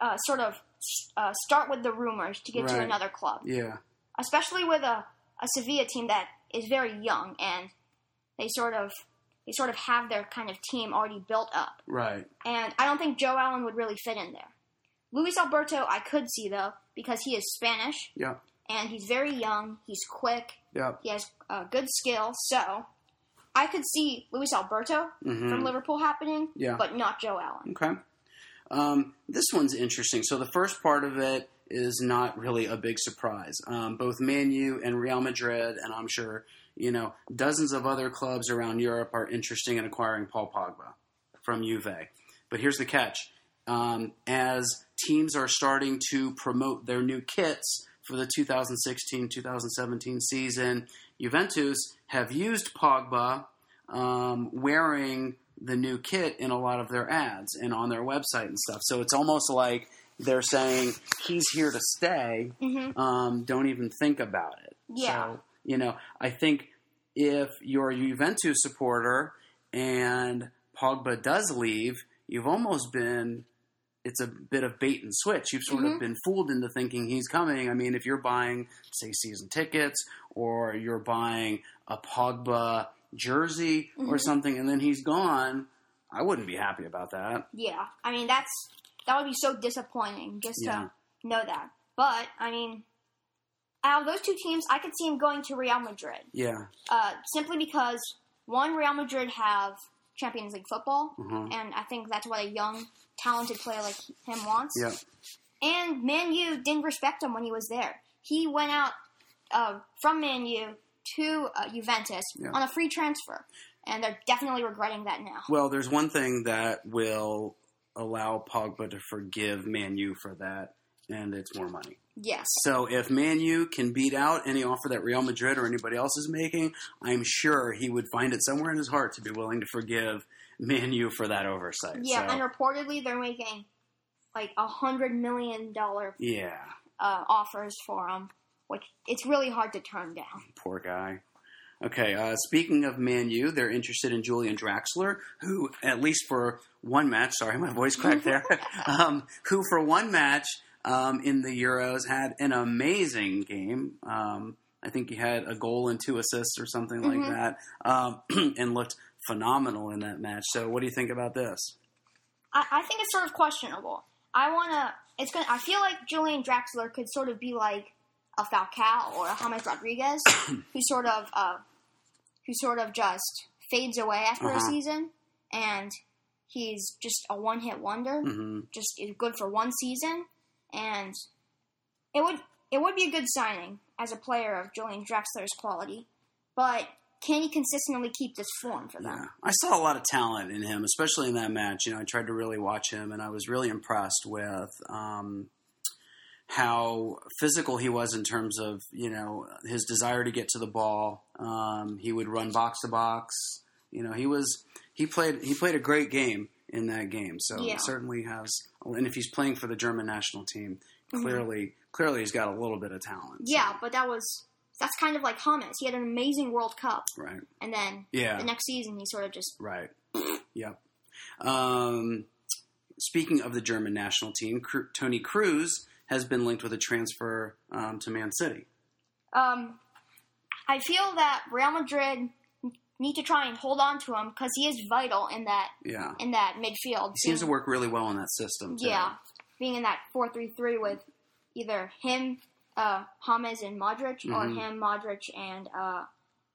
uh, sort of uh, start with the rumors to get to another club. Yeah, especially with a, a Sevilla team that is very young and they sort of they sort of have their kind of team already built up. right. And I don't think Joe Allen would really fit in there. Luis Alberto I could see though because he is Spanish Yeah, and he's very young, he's quick, yeah. he has uh, good skill, so I could see Luis Alberto hmm from Liverpool happening, Yeah. but not Joe Allen. Okay. Um, this one's interesting. So the first part of it is not really a big surprise. Um, both Man U and Real Madrid, and I'm sure you know dozens of other clubs around Europe are interested in acquiring Paul Pogba from Juve. But here's the catch: um, as teams are starting to promote their new kits for the 2016-2017 season, Juventus have used Pogba um, wearing the new kit in a lot of their ads and on their website and stuff. So it's almost like they're saying he's here to stay. hmm Um, don't even think about it. Yeah. So, you know, I think if you're a Juventus supporter and Pogba does leave, you've almost been. It's a bit of bait and switch. You've sort of Mhm. been fooled into thinking he's coming. I mean, if you're buying, say, season tickets, or you're buying a Pogba jersey or Mhm. something, and then he's gone, I wouldn't be happy about that. Yeah, I mean that's that would be so disappointing just Yeah. to know that. But I mean, out of those two teams, I could see him going to Real Madrid, Yeah. uh, simply because one, Real Madrid have Champions League football, Mhm. and I think that's what a young, talented player like him wants. Yeah. And Man U didn't respect him when he was there. He went out uh, from Man U to uh, Juventus Yeah. on a free transfer, and they're definitely regretting that now. Well, there's one thing that will allow Pogba to forgive Man U for that, and it's more money. Yes. So if Man U can beat out any offer that Real Madrid or anybody else is making, I'm sure he would find it somewhere in his heart to be willing to forgive Man U for that oversight. Yeah, So, and reportedly they're making like a hundred million dollar yeah, uh, offers for him, which it's really hard to turn down. poor guy. Okay, uh, speaking of Man U, they're interested in Julian Draxler, who, at least for one match, sorry, my voice cracked there, um, who for one match um, in the Euros had an amazing game. Um, I think he had a goal and two assists or something like Mhm. that, um, and looked phenomenal in that match. So, what do you think about this? I, I think it's sort of questionable. I wanna. It's gonna. I feel like Julian Draxler could sort of be like a Falcao or a James Rodriguez, who sort of, uh, who sort of just fades away after a Uh-huh. season, and he's just a one-hit wonder. hmm just is good for one season, and it would it would be a good signing as a player of Julian Draxler's quality. But can he consistently keep this form for Yeah, them? I saw a lot of talent in him, especially in that match. You know, I tried to really watch him, and I was really impressed with um, how physical he was in terms of you know his desire to get to the ball. Um, he would run box to box. You know, he was he played he played a great game in that game. So Yeah. certainly has. And if he's playing for the German national team, Mhm. clearly clearly he's got a little bit of talent. Yeah, but that was that's kind of like James. He had an amazing World Cup, Right. and then Yeah. the next season he sort of just Right. yep. Um, speaking of the German national team, Cru- Toni Kroos has been linked with a transfer um, to Man City. um. I feel that Real Madrid need to try and hold on to him because he is vital in that Yeah. in that midfield. He seems to work really well in that system. Too. Yeah, being in that four three three with either him, uh, James and Modric, or Mhm. him, Modric and uh,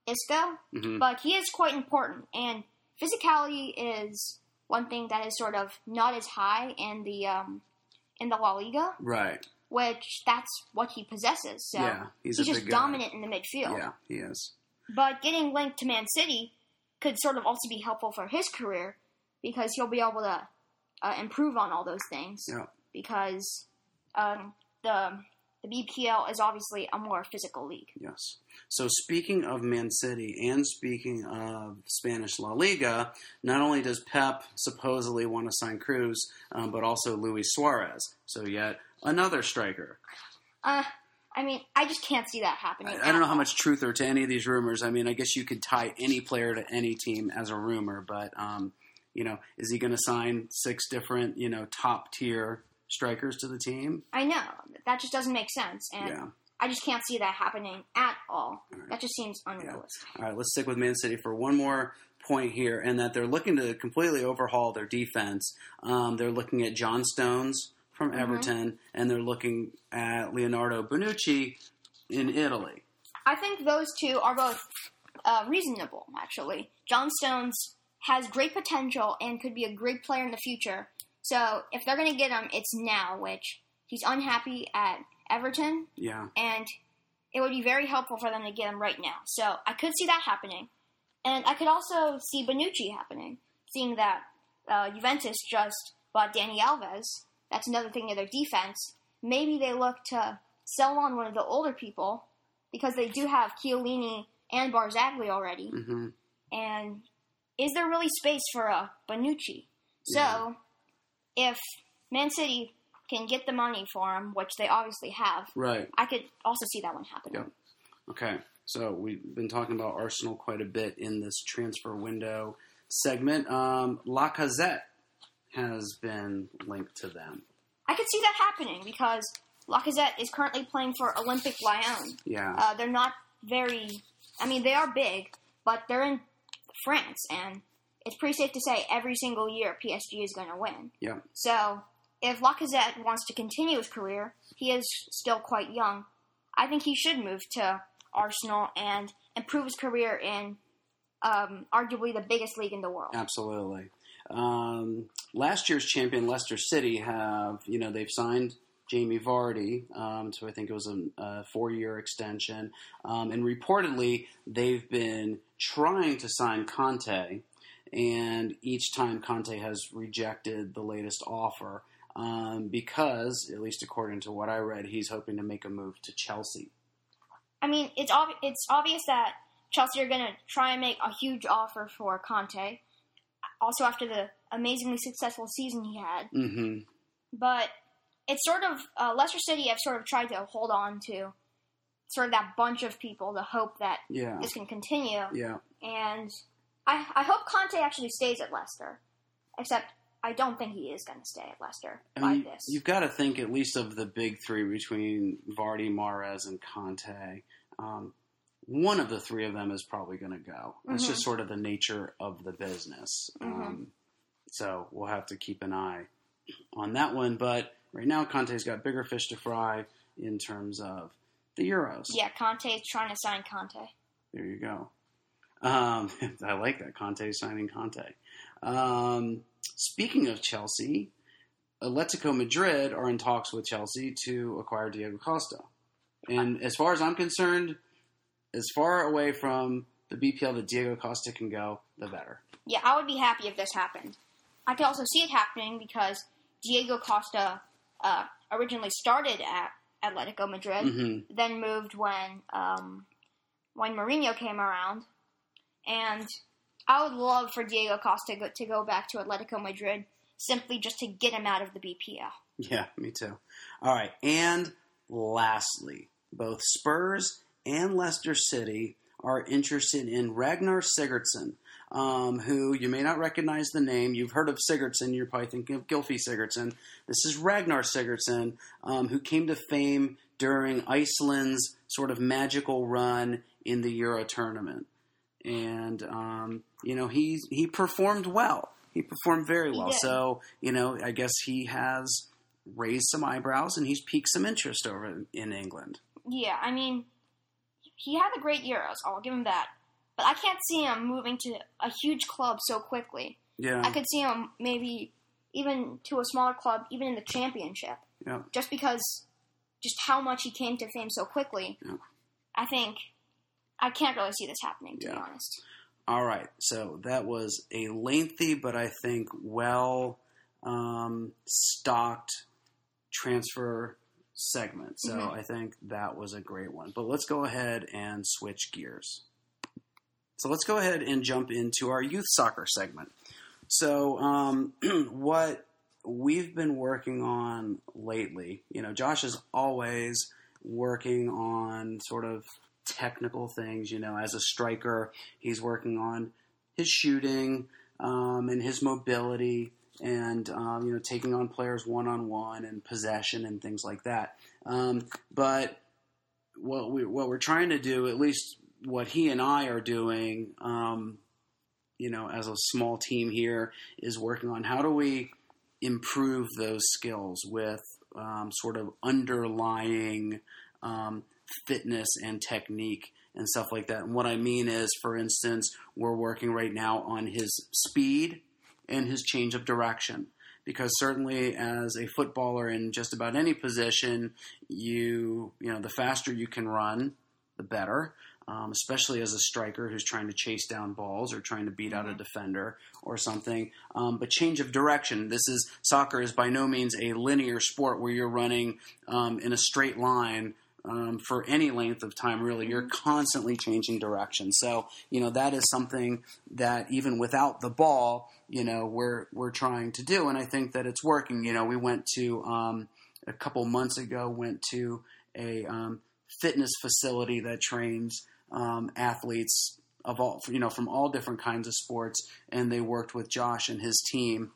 Isco. hmm But he is quite important, and physicality is one thing that is sort of not as high in the um, in the La Liga, Right. which that's what he possesses. So yeah. He's, he's a just big guy. dominant in the midfield. Yeah, he is. But getting linked to Man City could sort of also be helpful for his career because he'll be able to uh, improve on all those things. Yeah. Because um, the the BPL is obviously a more physical league. Yes. So speaking of Man City and speaking of Spanish La Liga, not only does Pep supposedly want to sign Kroos, um, but also Luis Suarez. So yet another striker. Uh, I mean, I just can't see that happening. I, I don't know how much truth there to any of these rumors. I mean, I guess you could tie any player to any team as a rumor, but um, you know, is he going to sign six different, you know, top tier strikers to the team? I know that just doesn't make sense, and Yeah. I just can't see that happening at all. All right. That just seems unrealistic. All right, let's stick with Man City for one more point here, and that they're looking to completely overhaul their defense. Um, they're looking at John Stones from Mhm. Everton, and they're looking at Leonardo Bonucci in Italy. I think those two are both uh, reasonable, actually. John Stones has great potential and could be a great player in the future. So if they're going to get him, it's now, which he's unhappy at Everton, Yeah. and it would be very helpful for them to get him right now. So I could see that happening, and I could also see Bonucci happening, seeing that uh, Juventus just bought Dani Alves. That's another thing in their defense. Maybe they look to sell on one of the older people because they do have Chiellini and Barzagli already. hmm And is there really space for a Bonucci? So, Yeah. If Man City can get the money for him, which they obviously have, Right. I could also see that one happening. Yep. Okay. So we've been talking about Arsenal quite a bit in this transfer window segment. Um, Lacazette has been linked to them. I could see that happening because Lacazette is currently playing for Olympique Lyon. Yeah. Uh, they're not very. I mean, they are big, but they're in France, and it's pretty safe to say every single year PSG is going to win. Yeah. So if Lacazette wants to continue his career, he is still quite young. I think he should move to Arsenal and improve his career in um, arguably the biggest league in the world. Absolutely. Um, last year's champion Leicester City have, you know, they've signed Jamie Vardy, um, so I think it was a, a four-year extension, um, and reportedly they've been trying to sign Kanté, and each time Kanté has rejected the latest offer um, because, at least according to what I read, he's hoping to make a move to Chelsea. I mean, it's ob- it's obvious that Chelsea are going to try and make a huge offer for Kanté. Also, after the amazingly successful season he had, hmm but it's sort of uh, Leicester City have sort of tried to hold on to sort of that bunch of people to hope that Yeah. this can continue. Yeah. And I, I hope Kanté actually stays at Leicester. Except I don't think he is going to stay at Leicester I mean, this. You've got to think at least of the big three between Vardy, Mahrez, and Kanté. Um, one of the three of them is probably going to go. It's Mhm. just sort of the nature of the business. Mm-hmm. Um, so we'll have to keep an eye on that one. But right now, Kanté's got bigger fish to fry in terms of the Euros. yeah, Conte is trying to sign Kanté. There you go. Um, I like that Conte signing Kanté. Um, speaking of Chelsea, Atletico Madrid are in talks with Chelsea to acquire Diego Costa. And as far as I'm concerned, as far away from the BPL that Diego Costa can go, the better. Yeah, I would be happy if this happened. I could also see it happening because Diego Costa uh, originally started at Atletico Madrid, hmm then moved when um, when Mourinho came around, and I would love for Diego Costa go, to go back to Atletico Madrid simply just to get him out of the BPL. Yeah, me too. All right. And lastly, both Spurs and Leicester City are interested in Ragnar Sigurdsson, um, who you may not recognize the name. You've heard of Sigurdsson. You're probably thinking of Gylfi Sigurdsson. This is Ragnar Sigurdsson, um, who came to fame during Iceland's sort of magical run in the Euro tournament. And, um, you know, he, he performed well. He performed very well. So, you know, I guess he has raised some eyebrows and he's piqued some interest over in- England. Yeah, I mean, he had a great Euros. I'll give him that. But I can't see him moving to a huge club so quickly. Yeah. I could see him maybe even to a smaller club, even in the championship, Yeah. just because just how much he came to fame so quickly. Yeah. I think I can't really see this happening, to be honest. All right. So that was a lengthy, but I think well um, stocked transfer segment. So Mhm. I think that was a great one. But let's go ahead and switch gears. So let's go ahead and jump into our youth soccer segment. So, um, what we've been working on lately, you know, Josh is always working on sort of technical things. You know, as a striker, he's working on his shooting um, and his mobility, and um, you know, taking on players one on one and possession and things like that. Um, but what we what we're trying to do, at least what he and I are doing, um, you know, as a small team here, is working on how do we improve those skills with um, sort of underlying um, fitness and technique and stuff like that. And what I mean is, for instance, we're working right now on his speed and his change of direction. because certainly as a footballer in just about any position, you you know the faster you can run, the better. Um, especially as a striker who's trying to chase down balls or trying to beat out a defender or something. Um, but change of direction. This is soccer is by no means a linear sport where you're running um, in a straight line um, for any length of time, really. You're constantly changing direction. So, you know, that is something that even without the ball, you know, we're, we're trying to do. And I think that it's working. You know, we went to, um, a couple months ago, went to a um, fitness facility that trains um, athletes of all, you know, from all different kinds of sports. And they worked with Josh and his team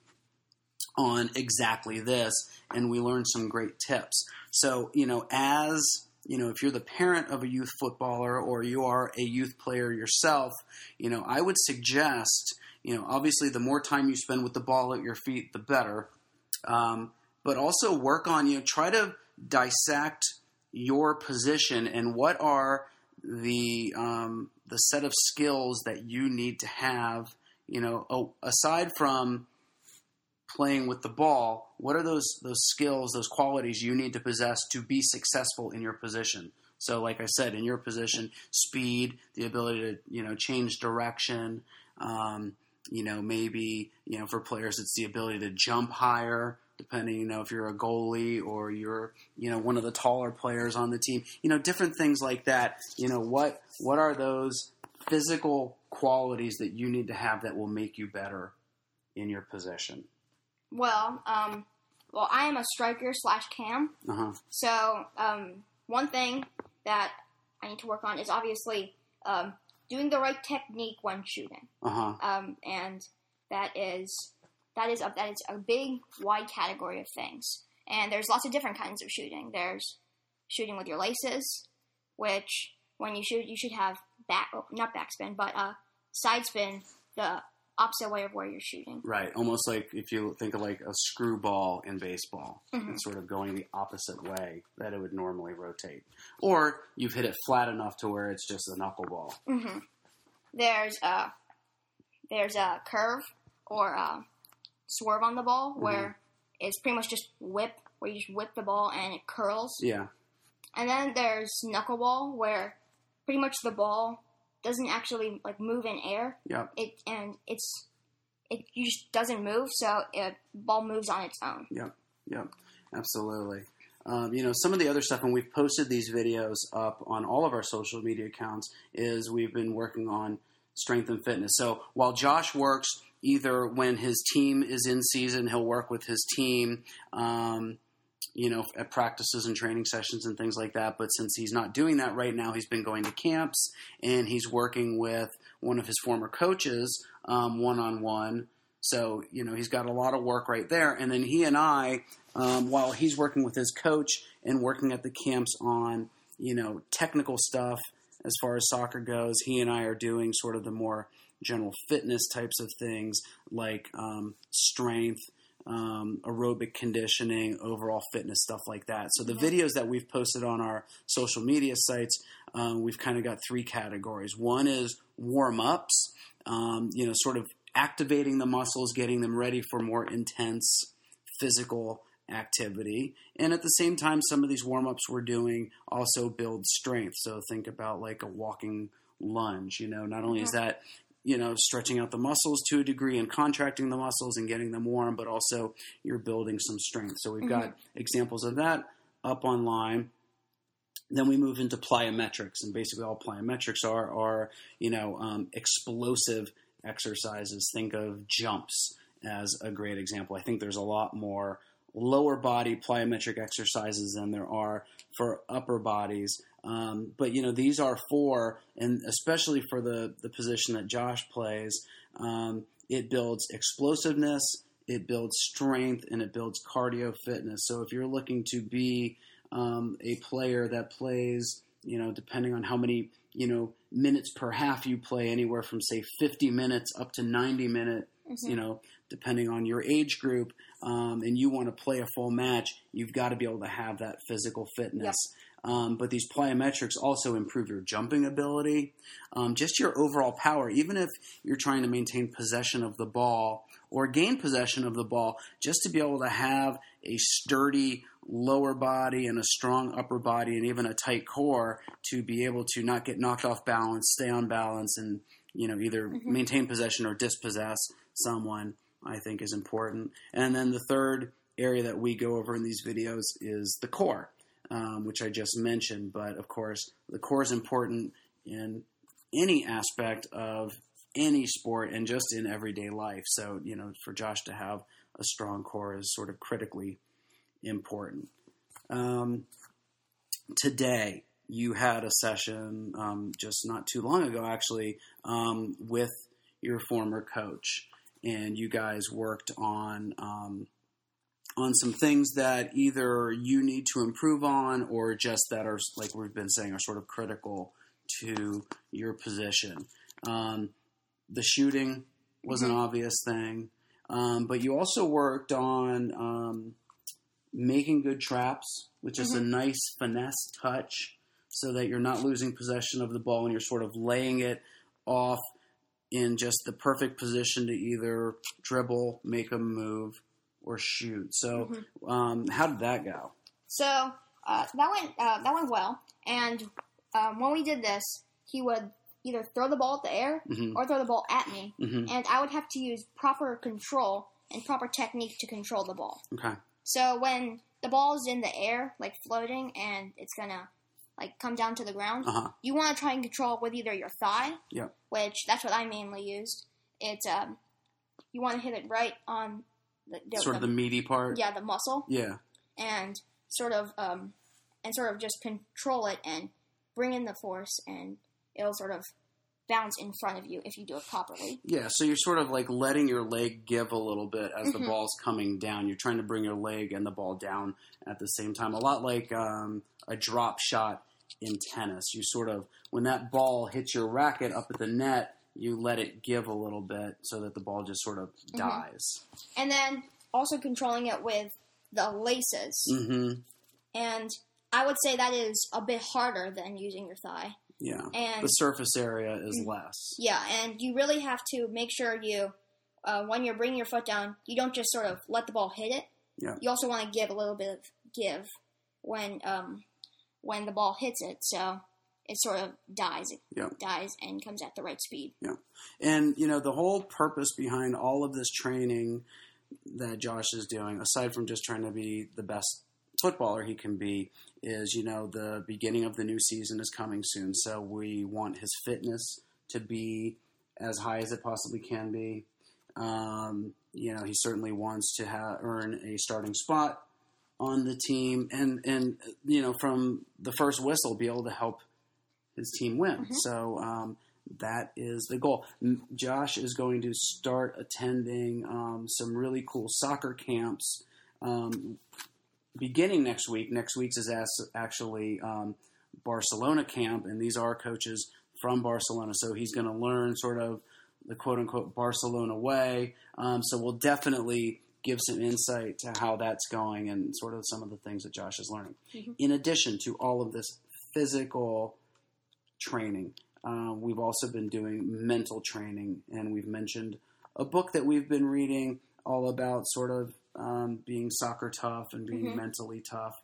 on exactly this. And we learned some great tips. So, you know, as you know, if you're the parent of a youth footballer or you are a youth player yourself, you know, I would suggest, you know, obviously the more time you spend with the ball at your feet, the better. Um, but also work on, you know, try to dissect your position and what are the um, the set of skills that you need to have, you know, aside from playing with the ball, what are those those skills, those qualities you need to possess to be successful in your position? So, like I said, in your position, speed, the ability to you know change direction. Um, you know, maybe you know for players, it's the ability to jump higher. Depending, you know, if you're a goalie or you're, you know, one of the taller players on the team, you know, different things like that. You know, what what are those physical qualities that you need to have that will make you better in your position? Well, um, well, I am a striker slash cam. Uh huh. So um, one thing that I need to work on is obviously um, doing the right technique when shooting, Uh huh. um, and that is that is a, that is a big wide category of things. And there's lots of different kinds of shooting. There's shooting with your laces, which when you shoot, you should have back not backspin, but uh, side spin the opposite way of where you're shooting. Right, almost like if you think of like a screwball in baseball, Mhm. it's sort of going the opposite way that it would normally rotate. Or you've hit it flat enough to where it's just a knuckleball. hmm There's a there's a curve or a swerve on the ball where it's pretty much just whip, where you just whip the ball and it curls. Yeah, And then there's knuckleball where pretty much the ball doesn't actually like move in air. Yep. It and it's it just doesn't move, so it ball moves on its own. Yep, yep, absolutely. Um, you know, some of the other stuff, and we've posted these videos up on all of our social media accounts, is we've been working on strength and fitness. So while Josh works either when his team is in season, he'll work with his team, um, you know, at practices and training sessions and things like that. But since he's not doing that right now, he's been going to camps and he's working with one of his former coaches one on one. So, you know, he's got a lot of work right there. And then he and I, um, while he's working with his coach and working at the camps on, you know, technical stuff as far as soccer goes, he and I are doing sort of the more general fitness types of things like um, strength, um, aerobic conditioning, overall fitness, stuff like that. So the videos that we've posted on our social media sites, um, we've kind of got three categories. One is warm ups, um, you know, sort of activating the muscles, getting them ready for more intense physical activity. And at the same time, some of these warm ups we're doing also build strength. So think about like a walking lunge, you know, not only is that you know, stretching out the muscles to a degree and contracting the muscles and getting them warm, but also you're building some strength. So we've got examples of that up online. Then we move into plyometrics, and basically all plyometrics are are you know um, explosive exercises. Think of jumps as a great example. I think there's a lot more lower body plyometric exercises than there are for upper bodies. Um, but you know these are for, and especially for the the position that Josh plays, um, it builds explosiveness, it builds strength, and it builds cardio fitness. So if you're looking to be um, a player that plays, you know, depending on how many you know minutes per half you play, anywhere from say 50 minutes up to 90 minute, you know, depending on your age group, um, and you want to play a full match, you've got to be able to have that physical fitness. Um, but these plyometrics also improve your jumping ability, um, just your overall power. Even if you're trying to maintain possession of the ball or gain possession of the ball, just to be able to have a sturdy lower body and a strong upper body and even a tight core to be able to not get knocked off balance, stay on balance, and you know either Mm-hmm. maintain possession or dispossess someone. I think is important. And then the third area that we go over in these videos is the core, um, which I just mentioned. But of course, the core is important in any aspect of any sport and just in everyday life. So, you know, for Josh to have a strong core is sort of critically important. Um, today, you had a session um, just not too long ago, actually, um, with your former coach, and you guys worked on um, on some things that either you need to improve on, or just that are, like we've been saying, are sort of critical to your position. Um, the shooting was an obvious thing, um, but you also worked on um, making good traps, which is a nice finesse touch, so that you're not losing possession of the ball and you're sort of laying it off in just the perfect position to either dribble, make a move, or shoot. So, um, how did that go? So uh, that went uh, that went well. And um, when we did this, he would either throw the ball at the air Mhm. or throw the ball at me, Mhm. and I would have to use proper control and proper technique to control the ball. Okay. So when the ball is in the air, like floating, and it's gonna like come down to the ground, Uh huh. you want to try and control it with either your thigh, Yep. which that's what I mainly used. It's um, you want to hit it right on the, the Sort of the meaty part. yeah the muscle, Yeah. and sort of um, and sort of just control it and bring in the force, and it'll sort of bounce in front of you if you do it properly. Yeah, so you're sort of like letting your leg give a little bit as the Mhm. ball's coming down. You're trying to bring your leg and the ball down at the same time. A lot like um, a drop shot in tennis. You sort of, when that ball hits your racket up at the net, you let it give a little bit so that the ball just sort of Mhm. dies. And then also controlling it with the laces. Mm-hmm. And I would say that is a bit harder than using your thigh. Yeah. And The surface area is Mm. less. yeah, and you really have to make sure you, uh, when you're bringing your foot down, you don't just sort of let the ball hit it. Yeah. You also want to give a little bit of give when um, when the ball hits it, so it sort of dies. It Yeah. dies and comes at the right speed. Yeah, And you know, the whole purpose behind all of this training that Josh is doing, aside from just trying to be the best footballer he can be, is you know the beginning of the new season is coming soon. So we want his fitness to be as high as it possibly can be. Um, you know, he certainly wants to ha- earn a starting spot on the team, and and you know, from the first whistle, be able to help his team win. Mhm. So um, that is the goal. Josh is going to start attending um, some really cool soccer camps um, beginning next week. Next week's is as- actually um, Barcelona camp, and these are coaches from Barcelona. So he's going to learn sort of the quote unquote Barcelona way. Um, so we'll definitely give some insight to how that's going and sort of some of the things that Josh is learning. Mhm. In addition to all of this physical training, uh, we've also been doing mental training, and we've mentioned a book that we've been reading all about sort of um, being soccer tough and being Mhm. mentally tough.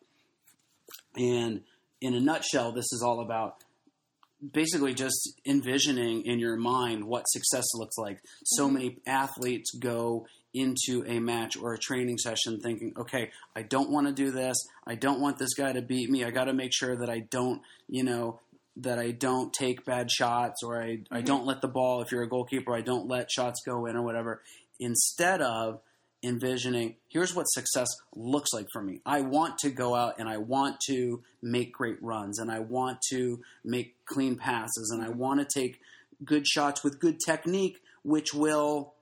And in a nutshell, this is all about basically just envisioning in your mind what success looks like. So Mhm. many athletes go into a match or a training session thinking, okay, I don't want to do this. I don't want this guy to beat me. I got to make sure that I don't, you know, that I don't take bad shots or I, I Mhm. don't let the ball, if you're a goalkeeper, I don't let shots go in or whatever. Instead of envisioning, here's what success looks like for me. I want to go out and I want to make great runs and I want to make clean passes and I want to take good shots with good technique, which will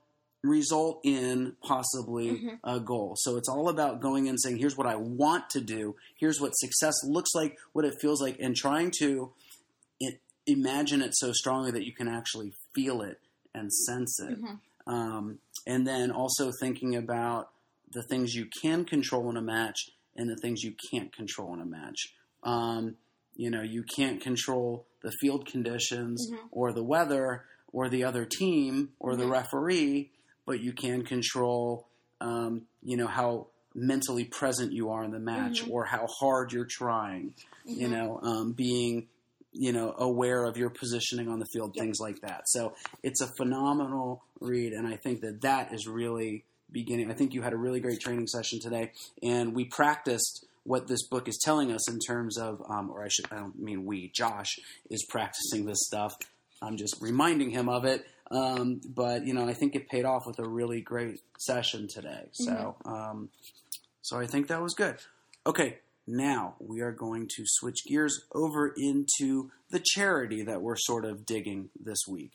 result in possibly Mhm. a goal. So it's all about going and saying, here's what I want to do, here's what success looks like, what it feels like, and trying to i imagine it so strongly that you can actually feel it and sense it. Mhm. Um, and then also thinking about the things you can control in a match and the things you can't control in a match. Um, you know, you can't control the field conditions Mhm. or the weather or the other team or the Mhm. referee, but you can control, um, you know, how mentally present you are in the match Mhm. or how hard you're trying. You Mhm. know, um, being you know aware of your positioning on the field, Yep. things like that. So it's a phenomenal read, and I think that that is really beginning. I think you had a really great training session today, and we practiced what this book is telling us in terms of, um, or I should, I don't mean we, Josh is practicing this stuff. I'm just reminding him of it. Um, but you know, I think it paid off with a really great session today. So, um, so I think that was good. Okay, now we are going to switch gears over into the charity that we're sort of digging this week.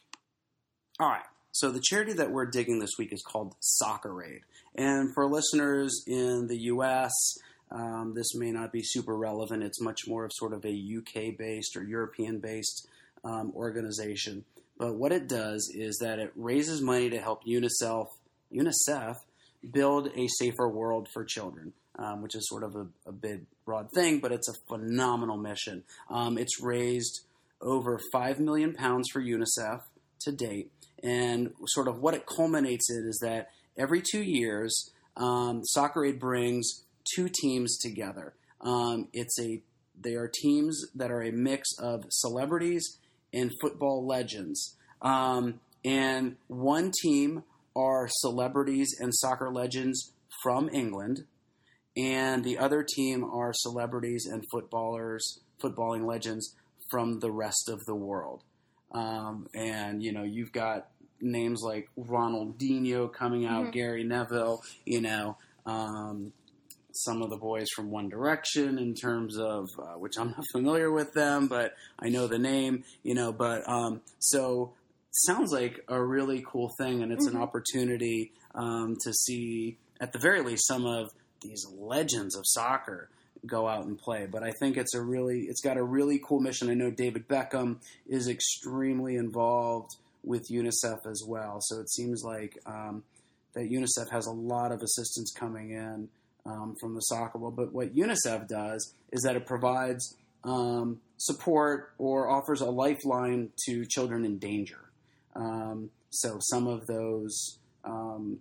All right. So the charity that we're digging this week is called Soccer Aid. And for listeners in the U.S., um, this may not be super relevant. It's much more of sort of a UK based or European based um, organization. But what it does is that it raises money to help UNICEF, UNICEF build a safer world for children, um, which is sort of a, a big, broad thing, but it's a phenomenal mission. Um, it's raised over 5 million pounds for UNICEF to date. And sort of what it culminates in is that every two years, um, Soccer Aid brings two teams together. Um, it's a they are teams that are a mix of celebrities and football legends. Um, and one team are celebrities and soccer legends from England, and the other team are celebrities and footballers, footballing legends from the rest of the world. Um, and you know, you've got names like Ronaldinho coming out, Mhm. Gary Neville, you know, um, some of the boys from One Direction in terms of uh, which I'm not familiar with them, but I know the name, you know. But um, so sounds like a really cool thing, and it's Mhm. an opportunity um, to see at the very least some of these legends of soccer go out and play. But I think it's a really it's got a really cool mission. I know David Beckham is extremely involved with UNICEF as well, so it seems like um, that UNICEF has a lot of assistance coming in um, from the soccer world. But what UNICEF does is that it provides um, support or offers a lifeline to children in danger. Um, so some of those um,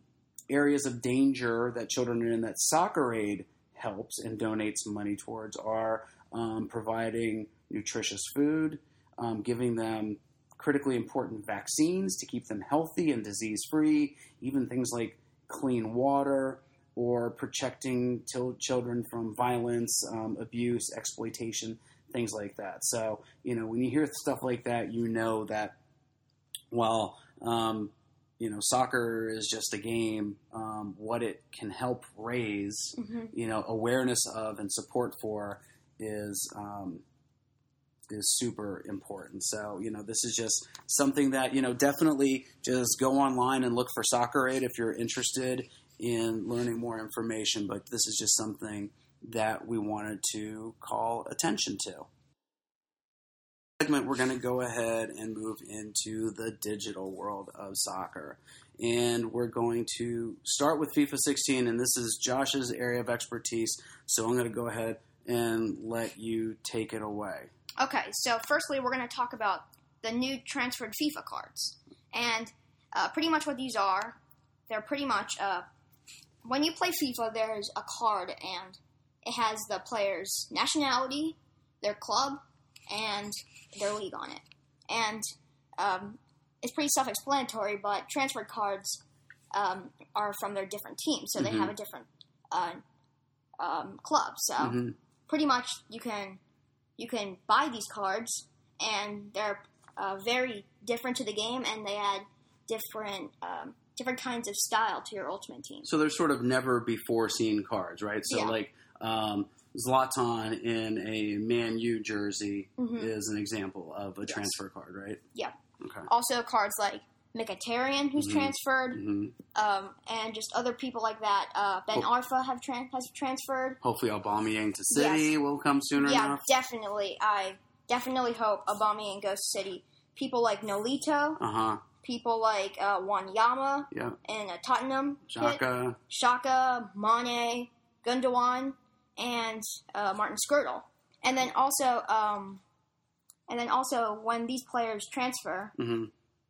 areas of danger that children are in that Soccer Aid helps and donates money towards are um, providing nutritious food, um, giving them critically important vaccines to keep them healthy and disease free, even things like clean water or protecting til- children from violence, um, abuse, exploitation, things like that. So, you know, when you hear stuff like that, you know that while um, you know soccer is just a game, um, what it can help raise, Mhm. you know, awareness of and support for is um, is super important. So, you know, this is just something that you know definitely just go online and look for Soccer Aid if you're interested in learning more information. But this is just something that we wanted to call attention to segment, we're going to go ahead and move into the digital world of soccer. And we're going to start with FIFA 16, and this is Josh's area of expertise. So I'm going to go ahead and let you take it away. Okay, so firstly, we're going to talk about the new transferred FIFA cards. And uh, pretty much what these are, they're pretty much uh, when you play FIFA, there's a card and it has the player's nationality, their club, and their league on it. And um, it's pretty self explanatory, but transferred cards um, are from their different teams, so they Mhm. have a different uh, um, club. So hmm pretty much you can you can buy these cards and they're uh, very different to the game and they add different um, different kinds of style to your ultimate team So they're sort of never before seen cards, right? So, Yeah. like um, Zlatan in a Man U jersey Mhm. is an example of a Yes. transfer card, right? Yeah. Okay. also cards like Mkhitaryan who's Mhm. transferred hmm um, and just other people like that uh, Ben Oh. Arfa have tran- has transferred Hopefully, Aubameyang to City will come sooner yeah enough. definitely I definitely hope Aubameyang goes to City people like Nolito Uh huh. people like uh, Wanyama Yeah. in a Tottenham Shaka. Xhaka. Shaka, Mane, Gundogan, and uh, Martin Skrtel. And then also, um, and then also, when these players transfer, hmm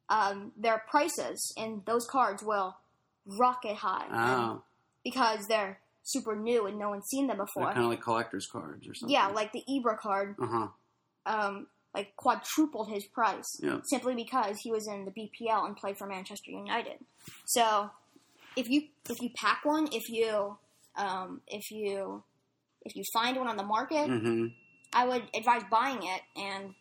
um, their prices in those cards will rocket high Oh, because they're super new and no one's seen them before. kind of like collector's cards or something. Yeah, like the Ibra card, Uh huh. um, like quadrupled his price Yeah. simply because he was in the BPL and played for Manchester United. So, if you if you pack one, if you um, if you if you find one on the market, Mm-hmm. I would advise buying it, and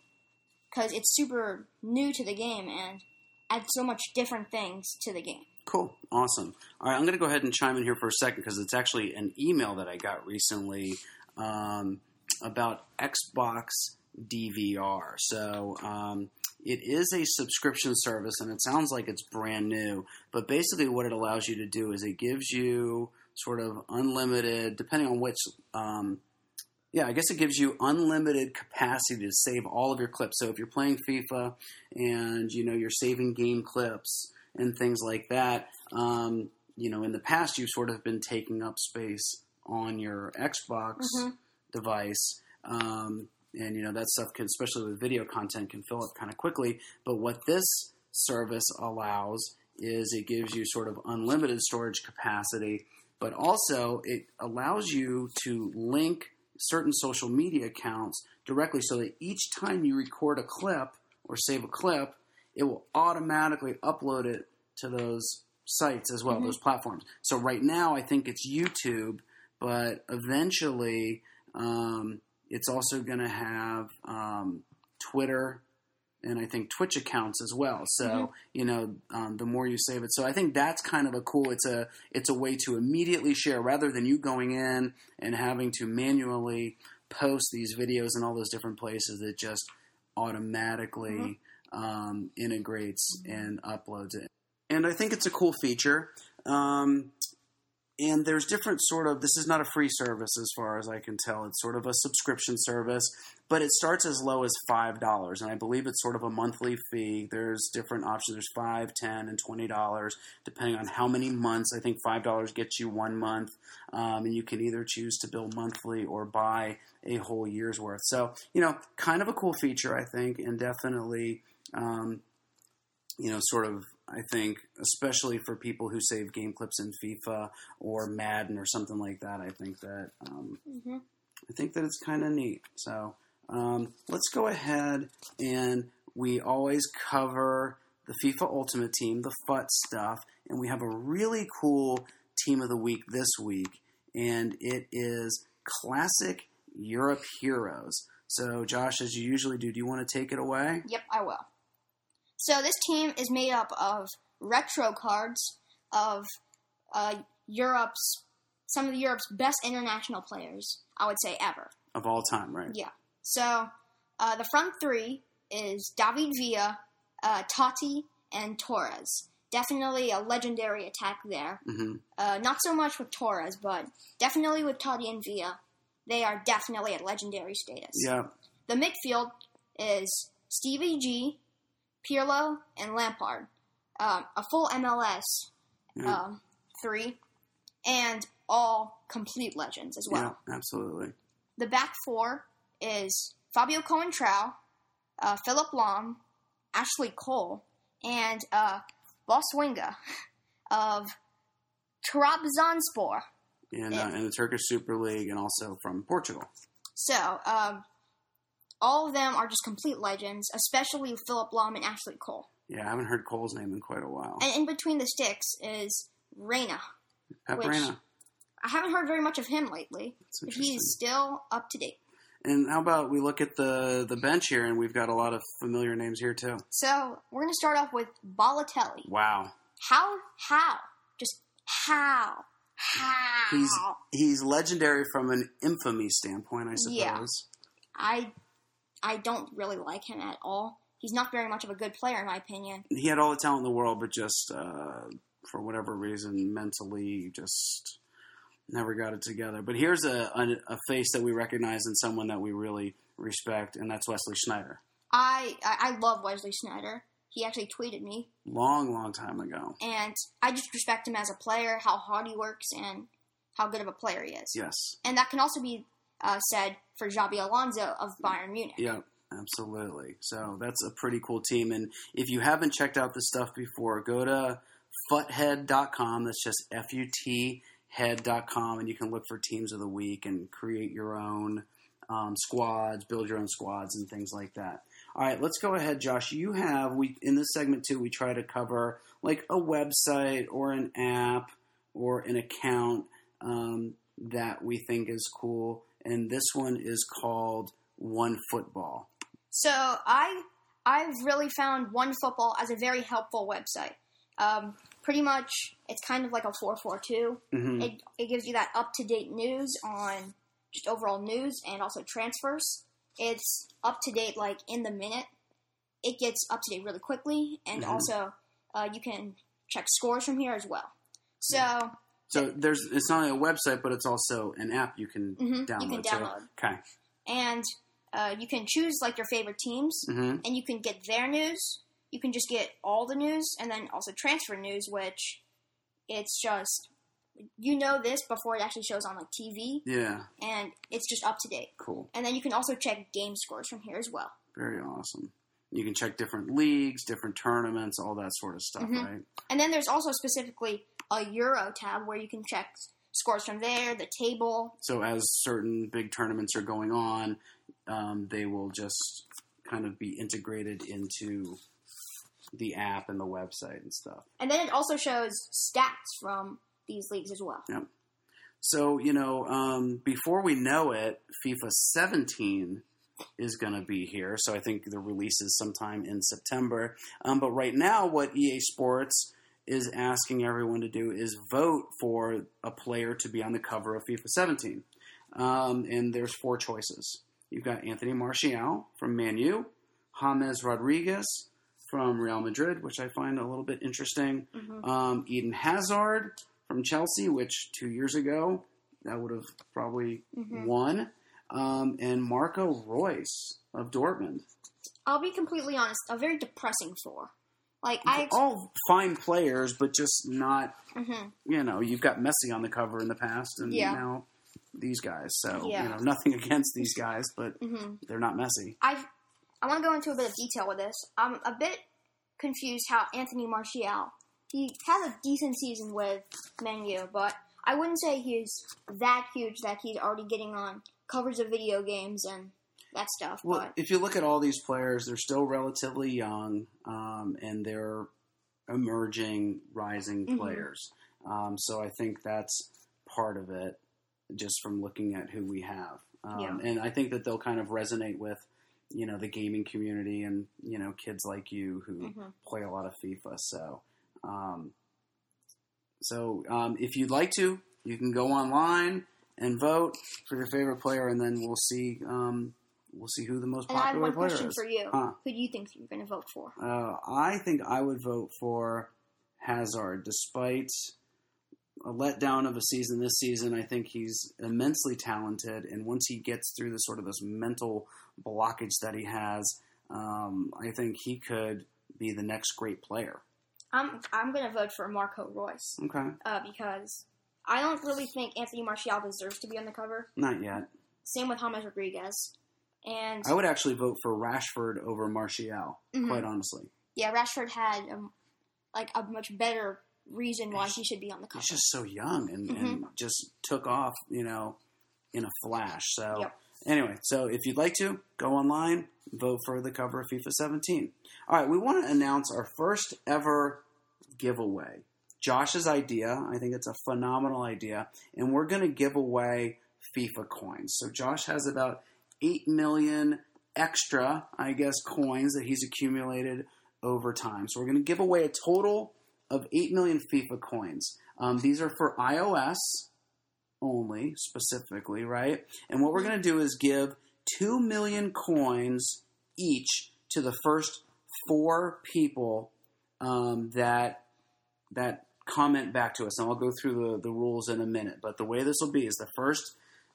because it's super new to the game and adds so much different things to the game. Cool. Awesome. All right, I'm going to go ahead and chime in here for a second because it's actually an email that I got recently um, about Xbox DVR. So um, it is a subscription service, and it sounds like it's brand new. But basically, what it allows you to do is it gives you sort of unlimited, depending on which. Um, yeah, I guess it gives you unlimited capacity to save all of your clips. So if you're playing FIFA and you know you're saving game clips and things like that, um, you know, in the past you've sort of been taking up space on your Xbox Mhm. device. Um, and you know that stuff can, especially with video content, can fill up kind of quickly. But what this service allows is it gives you sort of unlimited storage capacity, but also it allows you to link certain social media accounts directly, so that each time you record a clip or save a clip, it will automatically upload it to those sites as well, Mhm. those platforms. So right now, I think it's YouTube, but eventually, um, it's also going to have um, Twitter and I think Twitch accounts as well. So Mhm. you know, um, the more you save it. So I think that's kind of a cool. It's a it's a way to immediately share rather than you going in and having to manually post these videos in all those different places. It just automatically um, integrates and uploads it. And I think it's a cool feature. Um, and there's different sort of this is not a free service as far as I can tell. It's sort of a subscription service, but it starts as low as five dollars, and I believe it's sort of a monthly fee. There's different options. There's five, ten, and twenty dollars, depending on how many months. I think five dollars gets you one month, um, and you can either choose to bill monthly or buy a whole year's worth. So you know, kind of a cool feature, I think, and definitely, um, you know, sort of. I think, especially for people who save game clips in FIFA or Madden or something like that, I think that um, hmm I think that it's kind of neat. So um, let's go ahead and we always cover the FIFA Ultimate Team, the FUT stuff, and we have a really cool team of the week this week, and it is Classic Europe Heroes. So, Josh, as you usually do, do you want to take it away? Yep, I will. So this team is made up of retro cards of uh, Europe's some of Europe's best international players. I would say ever. Of all time, right? Yeah. So uh, the front three is David Villa, uh, Totti, and Torres. Definitely a legendary attack there. hmm Uh, not so much with Torres, but definitely with Totti and Villa. They are definitely at legendary status. Yeah. The midfield is Stevie G, Pirlo, and Lampard. Um, a full MLS Yeah. um, three, and all complete legends as well. yeah, absolutely. The back four is Fabio Coentrao, uh, Philipp Lahm, Ashley Cole, and uh, Bosingwa of Trabzonspor. And Yeah. uh, in the Turkish Super League, and also from Portugal. So, um, all of them are just complete legends, especially Philipp Lahm and Ashley Cole. Yeah, I haven't heard Cole's name in quite a while. And in between the sticks is Reina. Pep which- Reina. I haven't heard very much of him lately, but he's still up to date. And how about we look at the the bench here, and we've got a lot of familiar names here too. So we're going to start off with Balotelli. Wow, How? How? Just how? How? he's he's legendary from an infamy standpoint, I suppose. Yeah. I I don't really like him at all. He's not very much of a good player, in my opinion. He had all the talent in the world, but just uh, for whatever reason, mentally, just never got it together. But here's a, a a face that we recognize and someone that we really respect, and that's Wesley Sneijder. I I, I love Wesley Sneijder. He actually tweeted me, Long, long time ago. and I just respect him as a player, how hard he works, and how good of a player he is. Yes. And that can also be uh, said for Xabi Alonso of Bayern Munich. Yep, absolutely. So that's a pretty cool team. And if you haven't checked out this stuff before, go to futhead.com. That's just F U T head.com, and you can look for teams of the week and create your own um, squads, build your own squads, and things like that. All right, let's go ahead, Josh. You have we in this segment too. We try to cover like a website or an app or an account um, that we think is cool, and this one is called One Football. So I I've really found One Football as a very helpful website. Um, pretty much, it's kind of like a four four two. hmm It it gives you that up to date news on just overall news and also transfers. It's up to date like in the minute. It gets up to date really quickly, and Mhm. also uh, you can check scores from here as well. So So there's it's not only a website, but it's also an app you can mhm, download. you can download, Okay. and uh, you can choose like your favorite teams, hmm and you can get their news. You can just get all the news, and then also transfer news, which it's just you know this before it actually shows on like TV, Yeah. and it's just up to date. Cool. And then you can also check game scores from here as well. Very awesome. You can check different leagues, different tournaments, all that sort of stuff, Mhm. right? And then there's also specifically a Euro tab where you can check scores from there, the table. So as certain big tournaments are going on, um, they will just kind of be integrated into the app and the website and stuff. And then it also shows stats from these leagues as well. So you know, um, before we know it, FIFA 17 is going to be here. So I think the release is sometime in September. Um, but right now, what EA Sports is asking everyone to do is vote for a player to be on the cover of FIFA 17. Um, and there's four choices. You've got Anthony Martial from Man U, James Rodriguez from Real Madrid, which I find a little bit interesting. Mhm. Um, Eden Hazard from Chelsea, which two years ago that would have probably Mhm. won, um, and Marco Reus of Dortmund. I'll be completely honest, a very depressing four. Like I, ex- All fine players, but just not. mhm. You know, you've got Messi on the cover in the past, and Yeah. now these guys. So Yeah. you know, nothing against these guys, but Mhm. they're not Messi. I, I want to go into a bit of detail with this. I'm a bit confused how Anthony Martial he has a decent season with Man U, but I wouldn't say he's that huge that he's already getting on covers of video games and that stuff. Well, but if you look at all these players, they're still relatively young, um, and they're emerging, rising Mhm. players. Um, so I think that's part of it, just from looking at who we have. Um, Yeah. And I think that they'll kind of resonate with, you know, the gaming community and you know kids like you who Mhm. play a lot of FIFA. So, um, so um, if you'd like to, you can go online and vote for your favorite player, and then we'll see. Um, we'll see who the most and I have popular one player question is. for you: Huh. Who do you think you're going to vote for? Uh, I think I would vote for Hazard, despite a letdown of a season this season. I think he's immensely talented, and once he gets through the sort of this mental blockage that he has, um, I think he could be the next great player. I'm I'm going to vote for Marco Reus Okay, uh, because I don't really think Anthony Martial deserves to be on the cover. not yet. Same with James Rodriguez, and I would actually vote for Rashford over Martial. Mhm. Quite honestly, yeah, Rashford had um, like a much better reason why he should be on the cover. he's just so young and, Mm-hmm. and just took off, you know, in a flash. So Yep. anyway, so if you'd like to go online, vote for the cover of FIFA 17. All right, we want to announce our first ever giveaway. Josh's idea, I think it's a phenomenal idea, and we're going to give away FIFA coins. So Josh has about 8 million extra, I guess, coins that he's accumulated over time. So we're going to give away a total of 8 million FIFA coins. Um, these are for iOS only, specifically, right? And what we're going to do is give 2 million coins each to the first four people um, that that comment back to us. And I'll go through the, the rules in a minute. But the way this will be is the first,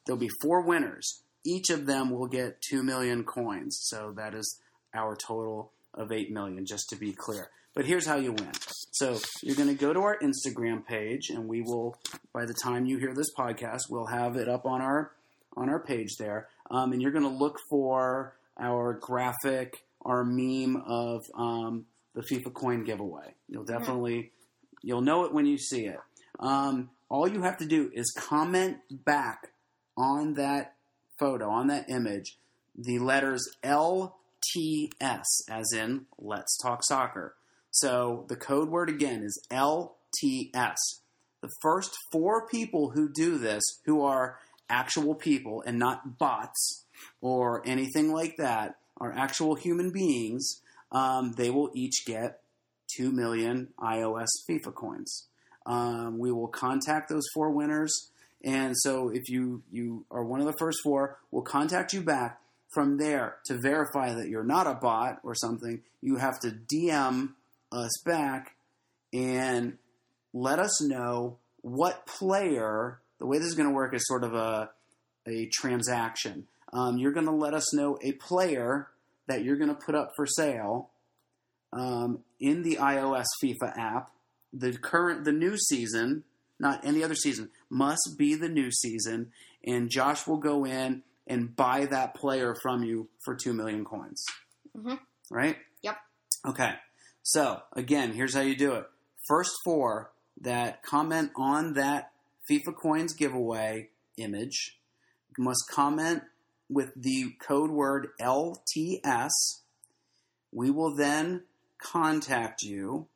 there'll be four winners. Each of them will get 2 million coins. So that is our total of 8 million, just to be clear. But here's how you win. So you're going to go to our Instagram page, and we will, by the time you hear this podcast, we'll have it up on our on our page there. Um, and you're going to look for our graphic, our meme of um, the FIFA coin giveaway. You'll definitely You'll know it when you see it. Um, all you have to do is comment back on that photo, on that image, the letters LTS, as in Let's Talk Soccer. So the code word again is LTS. The first four people who do this, who are actual people and not bots or anything like that, are actual human beings, um, they will each get 2 million iOS FIFA coins. Um, we will contact those four winners. And so if you, you are one of the first four, we'll contact you back. From there, to verify that you're not a bot or something, you have to DM us back and let us know what player. The way this is going to work is sort of a, a transaction. Um, you're going to let us know a player that you're going to put up for sale um, in the iOS FIFA app. The current, the new season, not any other season, must be the new season, and Josh will go in and buy that player from you for two million coins. Mhm. Right? Yep. Okay. So again, here's how you do it. First four that comment on that FIFA coins giveaway image must comment with the code word LTS. We will then contact you.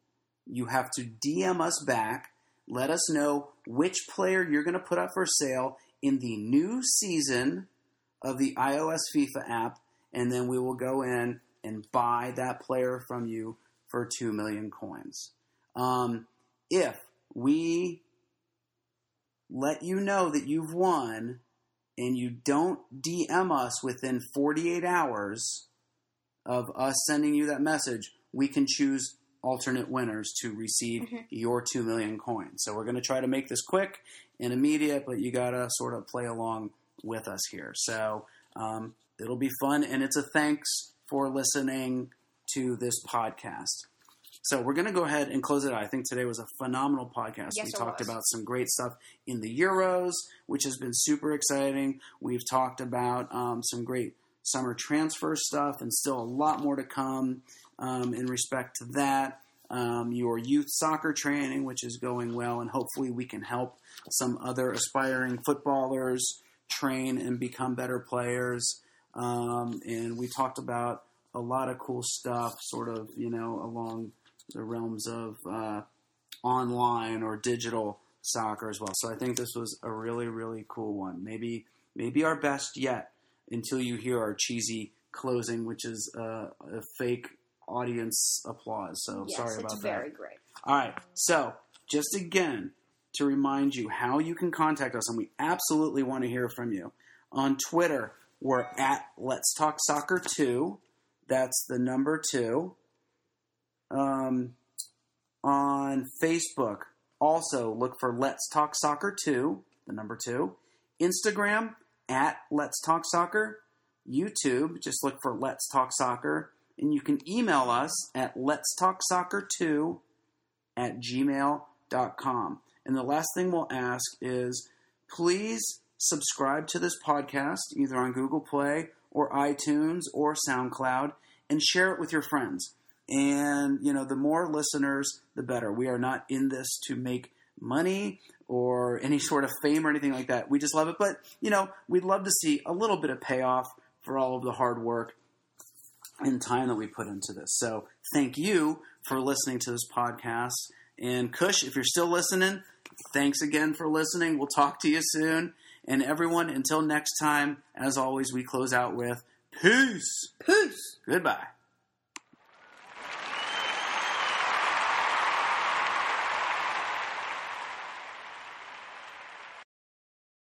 You have to DM us back. Let us know which player you're going to put up for sale in the new season of the iOS FIFA app, and then we will go in and buy that player from you for 2 million coins. Um, if we let you know that you've won and you don't DM us within 48 hours of us sending you that message, we can choose alternate winners to receive Mhm. your 2 million coins. So we're going to try to make this quick and immediate, but you got to sort of play along with us here. So um, it'll be fun, and it's a thanks for listening to this podcast. So we're going to go ahead and close it out. I think today was a phenomenal podcast. Yes, we talked was. about some great stuff in the Euros, which has been super exciting. We've talked about um, some great summer transfer stuff, and still a lot more to come um, in respect to that. Um, your youth soccer training, which is going well, and hopefully we can help some other aspiring footballers train and become better players. Um, and we talked about a lot of cool stuff, sort of, you know, along the realms of uh, online or digital soccer as well. So I think this was a really, really cool one. Maybe, maybe our best yet until you hear our cheesy closing, which is uh, a fake audience applause. So yes, sorry about that. very great. All right. So, just again to remind you how you can contact us, and we absolutely want to hear from you. On Twitter, we're at Let's Talk Soccer 2. That's the number two. Um, on Facebook, also look for Let's Talk Soccer 2, the number two. Instagram, at Let's Talk Soccer. YouTube, just look for Let's Talk Soccer. And you can email us at Let's Talk Soccer 2 at gmail.com. And the last thing we'll ask is please subscribe to this podcast either on Google Play or iTunes or SoundCloud and share it with your friends. And, you know, the more listeners, the better. We are not in this to make money or any sort of fame or anything like that. We just love it. But, you know, we'd love to see a little bit of payoff for all of the hard work and time that we put into this. So thank you for listening to this podcast. And Kush, if you're still listening, thanks again for listening. We'll talk to you soon. And everyone, until next time, as always, we close out with peace. Peace. Goodbye.